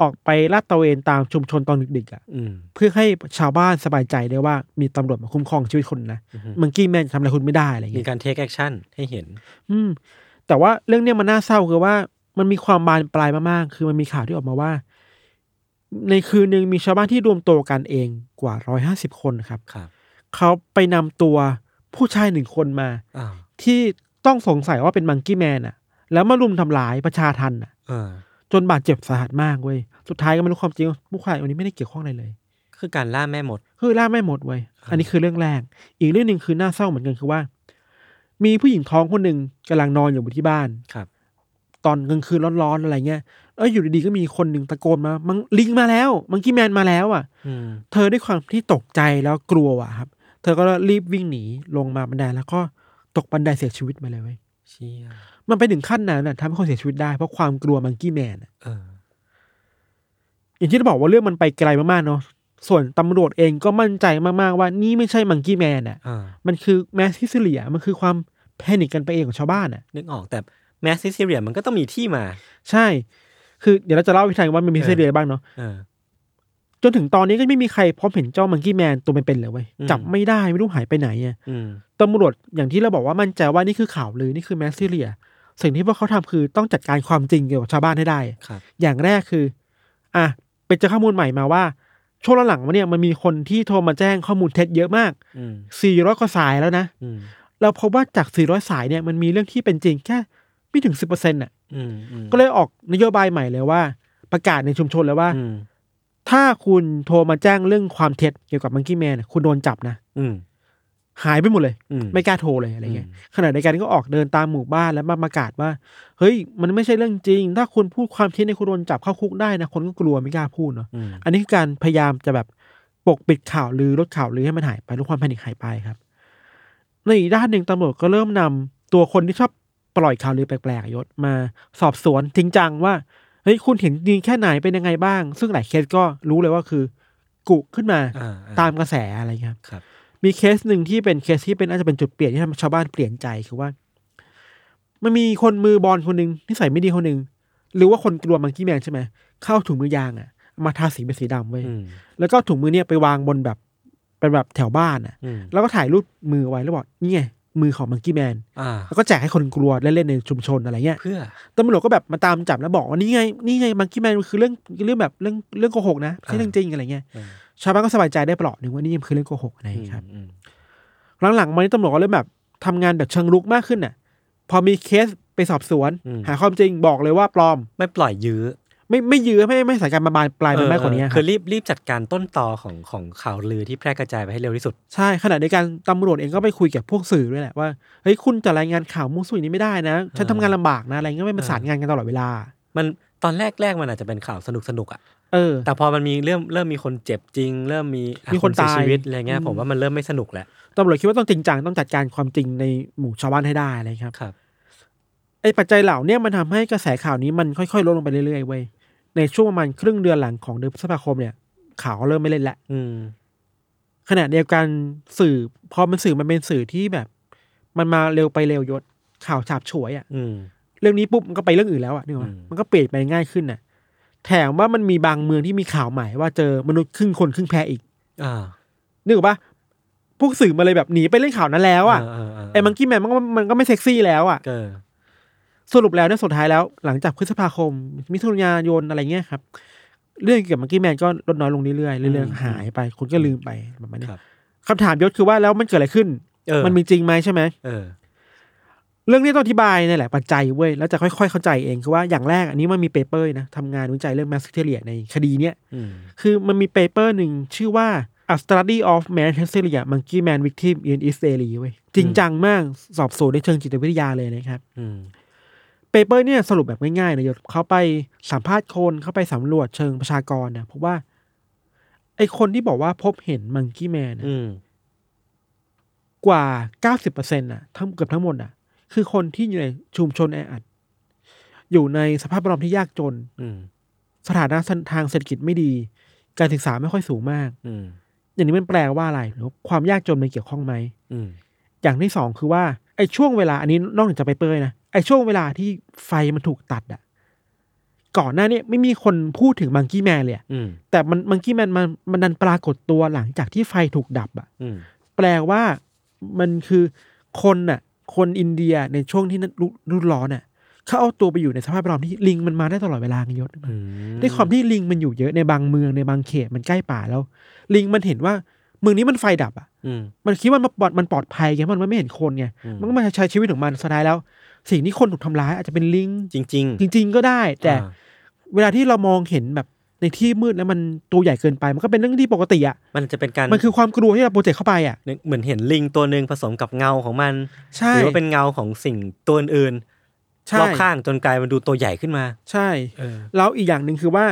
ออกไปลาดตระเวนตามชุมชนตอนดึกๆอะอืมเพื่อให้ชาวบ้านสบายใจได้ว่ามีตำรวจมาคุ้มครองชีวิตคนนะอือฮึ Monkey Man จะทำอะไรคุณไม่ได้อะไรอย่างเงี้ยมีการ take action ให้เห็น อืม แต่ว่าเรื่องเนี้ยมันน่าเศร้าคือว่ามันมีความบานปลายมากๆ คือมันมีข่าวที่ออกมาว่า ในคืนหนึ่งมีชาวบ้านที่รวมตัวกันเองกว่าร้อยห้าสิบคนครับครับ เขาไปนำตัวผู้ชายหนึ่งคนมาอ่าที่ต้องสงสัยว่าเป็นมังกี้แมนอะ แล้วมารุมทำร้ายประชาทันอะเออ จนบาดเจ็บสาหัสมากเว้ยสุดท้ายก็ไม่รู้ความจริงว่าผู้ชายคนนี้ไม่ได้เกี่ยวข้องอะไรเลย คือการล่าแม่หมด คือล่าไม่หมดเว้ยอันนี้คือเรื่องแรก อีกเรื่องหนึ่งคือน่าเศร้าเหมือนกันคือว่า มีผู้หญิงท้องคนหนึ่งกำลังนอนอยู่บนที่บ้านครับ ตอนกลางคืนร้อนๆอะไรเงี้ยเอ้ยอยู่ดีๆก็มีคนหนึ่งตะโกนมา มังลิงมาแล้ว Monkey Man มาแล้วอะอืมเธอด้วยความที่ตกใจแล้วกลัวอะครับ เธอก็รีบวิ่งหนีลงมาบันไดแล้วก็ตกบันไดเสียชีวิตมาเลยเว้ยเชี่ย มันไปถึงขั้นนั้นน่ะทำให้คนเสียชีวิตได้เพราะความกลัว Monkey Man อะเออ อย่างที่เราบอกว่าเรื่องมันไปไกลมากๆเนาะส่วนตำรวจเองก็มั่นใจมากๆว่านี่ไม่ใช่ Monkey Man อะ อ่ามันคือ mass hysteria มันคือความpanic กันไปเองของชาวบ้านอะ นึกออกแต่ mass hysteria มันก็ต้องมีที่มา ใช่ คือเดี๋ยวเราจะเล่าวิธีว่ามันมีเออซิสเลียบ้างเนาะ เออ จนถึงตอนนี้ก็ไม่มีใครพบเห็นเจ้า Monkey Man ตัวเป็นๆเลยเว้ย อืม จับไม่ได้ไม่รู้หายไปไหนอะอืม ตำรวจอย่างที่เราบอกว่ามั่นใจว่านี่คือข่าวลือนี่คือ mass hysteria สิ่งที่พวกเขาทำคือต้องจัดการความจริงเกี่ยวกับชาวบ้านให้ได้ครับอย่างแรกคือ อะเป็นเจอข้อมูลใหม่มาว่า ช่วงหลังๆมาเนี่ยมันมีคนที่โทรมาแจ้งข้อมูลเท็จเยอะมากอืม400กว่าสายแล้วนะอืมเราพบว่าจาก 400 สายเนี่ยมันมีเรื่องที่เป็นจริงแค่ไม่ถึง 10%อะอืมอืมก็เลยออกนโยบายใหม่เลยว่า ประกาศในชุมชนเลยว่าอืมถ้าคุณโทรมาแจ้งเรื่องความเท็จเกี่ยวกับมังกี้แมนคุณโดนจับนะอืม หายไปหมดเลยอืมไม่กล้าโทรเลยอะไรเงี้ยอืมขณะเดียวกันก็ออกเดินตามหมู่บ้านแล้วมาประกาศว่า เฮ้ย มันไม่ใช่เรื่องจริง ถ้าคุณพูดความเท็จในยคุณโดนจับเข้าคุกได้นะ คนก็กลัวไม่กล้าพูดเนาะอืมอันนี้คือการพยายามจะแบบปกปิดข่าวลือลดข่าวลือให้มันหายไปลดความ panic หายไปครับในอีกด้านหนึ่งตำรวจก็เริ่มนำตัวคนที่ชอบปล่อยข่าวลือแปลกๆยศมาสอบสวนจริงจังว่าเฮ้ยคุณเห็นจริงแค่ไหนเป็นยังไงบ้าง ซึ่งหลายเคสก็รู้เลยว่าคือกุขึ้นมาอ่าตามกระแสอะไรเงี้ยครับครับ มีเคสหนึ่งที่เป็นเคสที่เป็นอาจจะเป็นจุดเปลี่ยนที่ทำให้ชาวบ้านเปลี่ยนใจคือว่ามันมีคนมือบอนคนหนึ่งที่นิสัยไม่ดีคนหนึ่งหรือว่าคนกลัว Monkey Man ใช่ไหมเข้าถุงมือยางอะ มาทาสีเป็นสีดำไว้ยอืมแล้วก็ถุงมือเนี่ยไปวางบนแบบเป็นแบบแถวบ้านอะอืมแล้วก็ถ่ายรูปมือไว้แล้วบอกนี่ไงมือของมังกี้แมนอ่าแล้วก็แจกให้คนกลัวเล่นๆในชุมชนอะไรเงี้ยเพื่อตำรวจก็แบบมาตามจับแล้วบอกว่านี่ไงนี่ไงมังกี้แมนคือเรื่องเรื่องแบบเรื่องเรื่องโกหกนะไม่ใช่เรื่องจริงอะไรเงี้ยอืม ชาวบ้านก็สบายใจได้เปลาะหนึ่งว่านี่คือเรื่องโกหกอะไรครับอืมหลังๆมานี้ตำรวจก็เริ่มแบบทำงานแบบเชิงลุกมากขึ้นน่ะ พอมีเคสไปสอบสวน หาความจริงบอกเลยว่าปลอม ไม่ปล่อยยื้อ ไม่ไม่ยื้อไม่ไม่สายการมาบานปลายเป็นมากกว่านี้เออคคืรับอรีบรีบจัดการต้นตอของของข่าวลือที่แพร่กระจายไปให้เร็วที่สุด ใช่ขณะเดียวกันตำรวจเองก็ไปคุยกับพวกสื่อด้วยแหละว่าเฮ้ยคุณจะรายงานข่าวมุสุยนี้ไม่ได้นะฉันทำงานลำบากนะอะไรเงี้ยไม่ประสานงานกันตลอดเวลา มันตอนแรกแรกมันอาจจะเป็นข่าวสนุกสนุกๆอะ เออ แต่พอมันมีเริ่มเริ่มมีคนเจ็บจริง เริ่มมีอะมีคนเสียตายชีวิตอะไรเงี้ยอืมผมว่ามันเริ่มไม่สนุกแล้วตำรวจคิดว่าต้องจริงจังต้องจัดการความจริงในหมู่ชาวบ้านให้ได้อะไรครับครับไอ้ปัจจัยเหล่าเนี้มันทำให้กระแสข่าวนี้มันค่อยๆลดลงไปเรื่อยๆเว้ยในช่วงประมาณครึ่งเดือนหลังของเดือนพฤษภาคมเนี่ย ข่าวก็เริ่มไม่เล่นละอืมขณะเดียวกันสื่อพอมันสื่อมันเป็นสื่อที่แบบ มันมาเร็วไปเร็วยศข่าวฉาบฉวยอะ่ะอืมเรื่องนี้ปุ๊บมันก็ไปเรื่องอื่นแล้วอะ่ะนึกออกปะอืมมันก็เปลี่ยนไปง่ายขึ้นน่ะ แถมว่ามันมีบางเมืองที่มีข่าวใหม่ว่าเจอมนุษย์ครึ่งคนครึ่งแพะอีก อ่านึกออกปะพวกสื่อมาเลยแบบหนีไปเล่นข่าวนั้นแล้วอะ่ะไอ้ Monkey Man มันก็มันก็ไม่เซ็กซี่แล้วอะ่ะเออสรุปแล้วเนี่ยสุดท้ายแล้ว หลังจากพฤษภาคม มิถุนายนอะไรเงี้ยครับ เรื่องเกี่ยวกับ Monkey Man ก็ลดน้อยลงเรื่อยๆเรื่อยอืมๆหายไปคนก็ลืมไปประมาณนี้ครับคำถามยศคือว่าแล้วมันเกิดอะไรขึ้นเออมันมีจริงไหมใช่ไหม เออเรื่องนี้ต้องอธิบายนี่แหละปัจจัยเว้ยแล้วจะค่อยๆ เข้าใจเองคือว่าอย่างแรกอันนี้มันมี paper นะทำงานวิจัยเรื่อง mass hysteria ในคดีเนี้ยอืมคือมันมี paper หนึ่งชื่อว่า A Study of Mass Hysteria Monkey Man Victim in East Delhi เว้ยจริงจังมากสอบสวนในเชิงจิตวิทยาเลยนะครับอืม paper เนี่ยสรุปแบบง่ายๆนะยศเขาไปสัมภาษณ์คนเขาไปสำรวจเชิงประชากรนะเพราะว่า ไอ้คนที่บอกว่าพบเห็น Monkey Man อืมกว่าเก้าสิบเปอร์เซ็นต์อะทั้งเกือบทั้งหมดอะ คือคนที่อยู่ในชุมชนแออัด อยู่ในสภาพแวดล้อมที่ยากจน อืม สถานะทางเศรษฐกิจไม่ดี การศึกษาไม่ค่อยสูงมาก อืม อย่างนี้มันแปลว่าอะไรหรือความยากจนมันเกี่ยวข้องไหม อืม อย่างที่สองคือว่าไอ้ช่วงเวลาอันนี้นอกจากจะไปเปยนะไอ้ช่วงเวลาที่ไฟมันถูกตัดอะก่อนหน้านี้ไม่มีคนพูดถึงมังกี้แมนเลยอะอืม แต่มันมังกี้แมนมันมันดันปรากฏตัวหลังจากที่ไฟถูกดับอะอืม แปลว่ามันคือคนน่ะ คนอินเดียในช่วงที่นั้นฤฤดูร้อนน่ะเขาเอาตัวไปอยู่ในสภาพแวดล้อมที่ลิงมันมาได้ตลอดเวลาไงยศอืมด้วยความที่ลิงมันอยู่เยอะในบางเมืองในบางเขตมันใกล้ป่าแล้ว ลิงมันเห็นว่าเมืองนี้มันไฟดับอะอืมมันคิดว่ามันปลอดมันปลอดภัยไงมันไม่เห็นคนไงอืมมันก็มาใช้ชีวิตของมันสุดท้ายแล้ว สิ่งที่คนถูกทำร้ายอาจจะเป็นลิงจริงจริงจริง ๆ ก็ได้ แต่อ่าเวลาที่เรามองเห็นแบบ ในที่มืดแล้วมันตัวใหญ่เกินไป มันก็เป็นเรื่องที่ปกติอะมันจะเป็นการมันคือความกลัวที่เราโปรเจกต์เข้าไปอะนึกเหมือนเห็นลิงตัวหนึ่งผสมกับเงาของมันใช่หรือว่าเป็นเงาของสิ่งตัวอื่นใช่รอบข้างจนกลายมันดูตัวใหญ่ขึ้นมา ใช่เออแล้วอีกอย่างหนึ่งคือว่า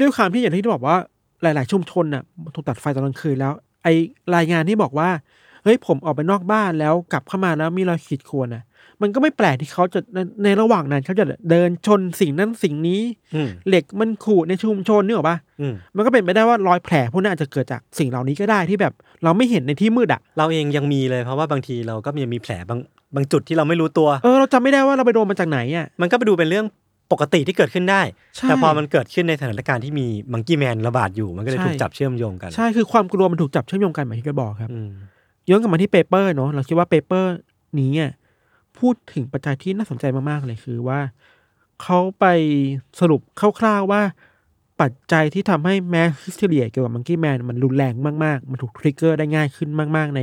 ด้วยความที่อย่างที่บอกว่าหลาย ๆ ชุมชนน่ะถูกตัดไฟตอนกลางคืนแล้ว ไอรายงานที่บอกว่าเฮ้ยผมออกไปนอกบ้านแล้วกลับเข้ามาแล้วมีรอยขีดข่วนน่ะ มันก็ไม่แปลกที่เขาจะในในระหว่างนั้นเขาจะเดินชนสิ่งนั้นสิ่งนี้อืม เหล็กมันขูดในชุมชนนึกออกปะอืม มันก็เป็นไปได้ว่ารอยแผลพวกนั้นอาจจะเกิดจากสิ่งเหล่านี้ก็ได้ที่แบบ เราไม่เห็นในที่มืดอะเราเองยังมีเลยเพราะว่าบางทีเราก็มีมีแผลบางบางจุดที่เราไม่รู้ตัว เออเราจำไม่ได้ว่าเราไปโดนมาจากไหนอะมันก็ไปดูเป็นเรื่องปกติที่เกิดขึ้นได้ ใช่ แต่พอมันเกิดขึ้นในสถานการณ์ที่มี Monkey Man ระบาดอยู่ มันก็เลยใช่ ถูกจับเชื่อมโยงกันใช่คือความกลัวมันถูกจับเชื่อมโยงกันเหมือนที่แกบอกครับ อืม ย้อนกลับมาที่ paper เนาะเราคิดว่า paper นี้อะพูดถึงปัจจัยที่น่าสนใจมากๆเลยคือว่าเขาไปสรุปคร่าวๆว่าปัจจัยที่ทำให้ mass hysteria เกี่ยวกับ Monkey Man มันรุนแรงมากๆ มันถูก trigger ได้ง่ายขึ้นมากๆ ใน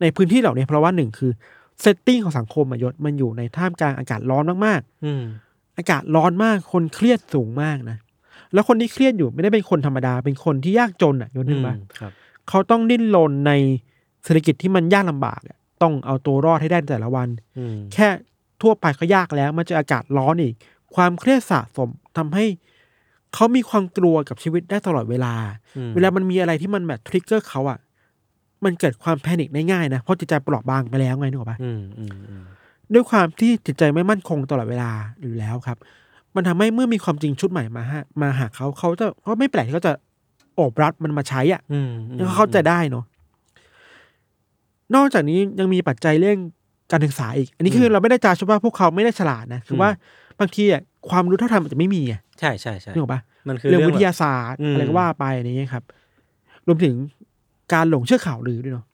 ในพื้นที่เหล่านี้เพราะว่าหนึ่งคือ setting ของสังคมอะยศมันอยู่ในท่ามกลางอากาศร้อนมากอืมๆอากาศร้อนมากคนเครียดสูงมากนะ แล้วคนที่เครียดอยู่ไม่ได้เป็นคนธรรมดา เป็นคนที่ยากจนอะยศนึกว่าครับเขาต้องดิ้นรนใน เศรษฐกิจที่มันยากลำบากอะต้องเอาตัวรอดให้ได้ในแต่ละวันอืมแค่ทั่วไปก็ยากแล้ว มันเจออากาศร้อนอีก ความเครียดสะสมทำให้เขามีความกลัวกับชีวิตได้ตลอดเวลาอืมเวลามันมีอะไรที่มันแบบทริกเกอร์เขาอะมันเกิดความแพนิคได้ง่ายนะ เพราะจิตใจเปราะบางไปแล้วไงนึกออกปะอืมอืมอืมด้วยความที่จิตใจไม่มั่นคงตลอดเวลาอยู่แล้วครับ มันทำให้เมื่อมีความจริงชุดใหม่มาฮะมาหาเขาเขาจะเขาไม่แปลกที่เขาจะโอบรับมันมาใช้อะอืมอืมแล้วเขาเข้าใจได้เนาะ นอกจากนี้ยังมีปัจจัยเรื่องการศึกษาอีก อันนี้คือเราไม่ได้จาชว่าพวกเขาไม่ได้ฉลาดนะคือว่าบางทีอะความรู้เท่าทันมันจะไม่มีไงใช่ใช่ใช่นึกออกปะมันคือเรื่องเรื่องวิทแบบยาศาสตร์อืมอะไรก็ว่าไปอันนี้ครับ รวมถึงการหลงเชื่อข่าวลือด้วยเนาะ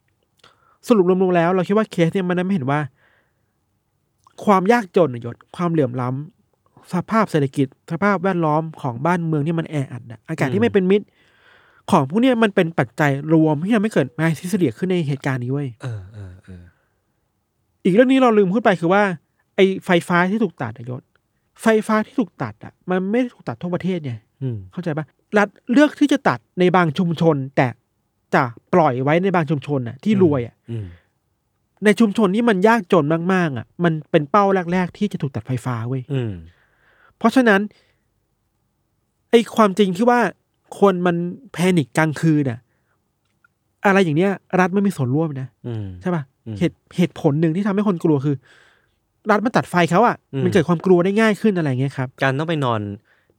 สรุปรวมๆแล้ว เราคิดว่าเคสเนี่ยมันไม่เห็นว่า ความยากจนน่ะยศความเหลื่อมล้ำสภาพเศรษฐกิจ สภาพแวดล้อมของบ้านเมืองที่มันแออัดน่ะอากาศที่ไม่เป็นมิตร ของพวกเนี้ยมันเป็นปัจจัยรวมที่ทำให้เกิดมาซิสเลียขึ้นในเหตุการณ์นี้เว้ยเออเออเอออีกเรื่องนี้เราลืมพูดไปคือว่า ไอ้ไฟฟ้าที่ถูกตัดอะยศ ไฟฟ้าที่ถูกตัดอะมันไม่ได้ถูกตัดทั่วประเทศไงอืมเข้าใจปะรัฐเลือกที่จะตัดในบางชุมชน แต่จะปล่อยไว้ในบางชุมชนน่ะ ที่รวยอะอืมในชุมชนที่มันยากจนมากๆ อะ มันเป็นเป้าแรก ๆ ที่จะถูกตัดไฟฟ้าเว้ยอืมเพราะฉะนั้นไอ้ความจริงที่ว่า คนมันแพนิคกลางคืนน่ะ อะไรอย่างเนี้ย รัฐไม่มีส่วนร่วมนะอืมใช่ปะอืมเหตุเหตุผลหนึ่งที่ทำให้คนกลัวคือ รัฐมันตัดไฟเขาอะอืมมันเกิดความกลัวได้ง่ายขึ้นอะไรเงี้ยครับ การต้องไปนอน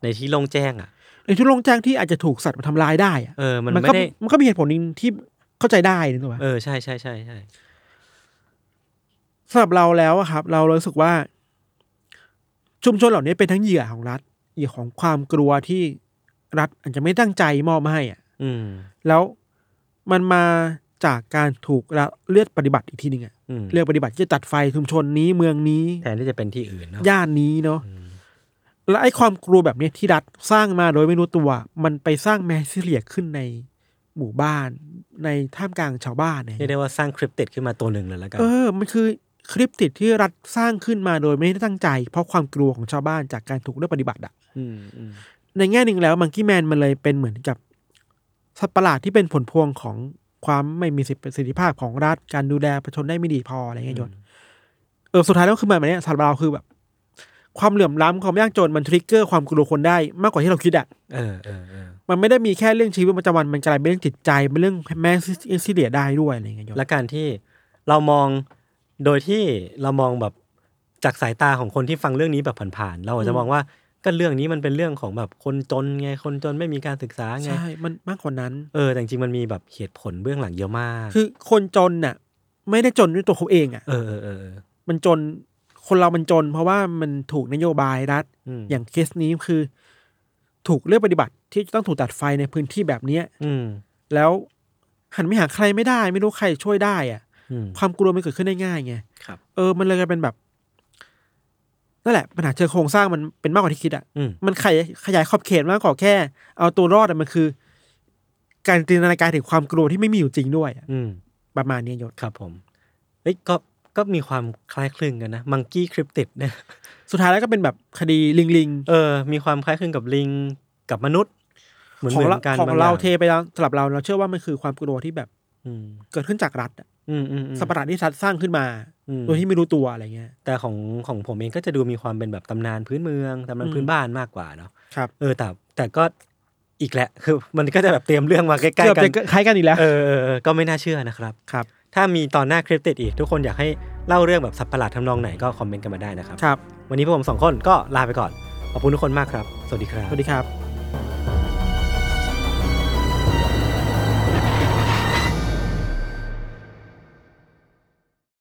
ในที่โล่งแจ้งอะในทุกโรงแจ้งที่อาจจะถูกสัตว์มาทำลายได้อะเออมันมันไม่ก็ได้มันก็มีเหตุผลหนึ่งที่เข้าใจได้นึกออกปะเออใช่ใช่ใช่ใช่สำหรับเราแล้วอะครับ เรารู้สึกว่า ชุมชนเหล่านี้เป็นทั้งเหยื่อของรัฐเหยื่อของความกลัวที่ รัฐอาจจะไม่ตั้งใจมอบมาให้อะอืมแล้วมันมาจากการถูกละเลือดปฏิบัติอีกทีหนึ่งอะอืมเลือกปฏิบัติที่จะตัดไฟชุมชนนี้เมืองนี้แทนที่จะเป็นที่อื่นเนาะย่านนี้เนาะแล้วไอ้ความกลัวแบบเนี้ยที่รัฐสร้างมาโดยไม่รู้ตัว มันไปสร้างแมสซิเลียขึ้นในหมู่บ้านในท่ามกลางชาวบ้านเนี่ยเรียกได้ว่าสร้างคริปติดขึ้นมาตัวหนึ่งเลยแล้วกันเออมันคือคลิปติดที่รัฐสร้างขึ้นมาโดยไม่ได้ตั้งใจ เพราะความกลัวของชาวบ้านจากการถูกเลือกปฏิบัติอะอืมอืม ในแง่หนึ่งแล้วมังกี้แมนมันเลยเป็นเหมือนกับสัตว์ประหลาดที่เป็นผลพวงของความไม่มีประสิทธิภาพของรัฐการดูแลประชาชนได้ไม่ดีพออะไรเงี้ยยศเออสุดท้ายแล้วคือมันแบบเนี้ยสัตว์ประหลาดคือแบบ ความเหลื่อมล้ำความยากจนมันทริกเกอร์ความกลัวคนได้มากกว่าที่เราคิดอะเออเออเออมันไม่ได้มีแค่เรื่องชีวิตประจำวันมันกลายเป็นเรื่องจิตใจเป็นเรื่องแมสซิเลียได้ด้วยอะไรเงี้ยยศและการที่เรามองโดยที่เรามองแบบจากสายตาของคนที่ฟังเรื่องนี้แบบผ่านๆเราอาจจะมองว่า ก็เรื่องนี้มันเป็นเรื่องของแบบคนจนไงคนจนไม่มีการศึกษาไงใช่ มันมากกว่านั้น เออแต่จริงๆมันมีแบบเหตุผลเบื้องหลังเยอะมาก คือคนจนน่ะ ไม่ได้จนด้วยตัวเขาเองอะเออเออเออเออมันจนคนเรามันจน เพราะว่ามันถูกนโยบายรัฐอืมอย่างเคสนี้คือ ถูกเลือกปฏิบัติที่จะต้องถูกตัดไฟในพื้นที่แบบเนี้ยอืมแล้วหันไม่หาใครไม่ได้ ไม่รู้ใครช่วยได้อะอืมความกลัวมันเกิดขึ้นได้ง่ายไงครับเออ มันเลยกลายเป็นแบบ นั่นแหละปัญหาเชิงโครงสร้างมันเป็นมากกว่าที่คิดอะอืมมันขยายขยายขอบเขตมากกว่าแค่ เอาตัวรอดอะมันคือ การจินตนาการถึงความกลัวที่ไม่มีอยู่จริงด้วยอะอืมประมาณนี้ยศครับผมเอ้ยก็ก็มีความคล้ายคลึงกันนะมังกี้คริปติดเนี่ยสุดท้ายแล้วก็เป็นแบบคดีลิงลิงเออ มีความคล้ายคลึงกับลิงกับมนุษย์ เหมือนของเหมืเราอนกันของบเราย่เทไปแล้วสำหรับเราเราเชื่อว่ามันคือความกลัวที่แบบ อืมเกิดขึ้นจากรัฐอะอืมอืมอืมสัตว์ประหลาดที่รัฐสร้างขึ้นมาอืม โดยที่ไม่รู้ตัวอะไรเงี้ย แต่ของของผมเองก็จะดูมีความเป็นแบบตำนานพื้นเมืองตำนานอืมพื้นบ้านมากกว่าเนาะครับเออแต่แต่ก็อีกแหละ คือมันก็จะแบบเตรียมเรื่องมาใกล้เกือบๆกันจะคล้ายกันอีกแล้วเออเออเออก็ไม่น่าเชื่อนะครับครับ ถ้ามีตอนหน้าคลิปติดอีก ทุกคนอยากให้เล่าเรื่องแบบสัตว์ประหลาดทำนองไหนก็คอมเมนต์กันมาได้นะครับครับ วันนี้พวกผมสองคนก็ลาไปก่อนขอบคุณทุกคนมากครับ สวัสดีครับสวัสดีครับ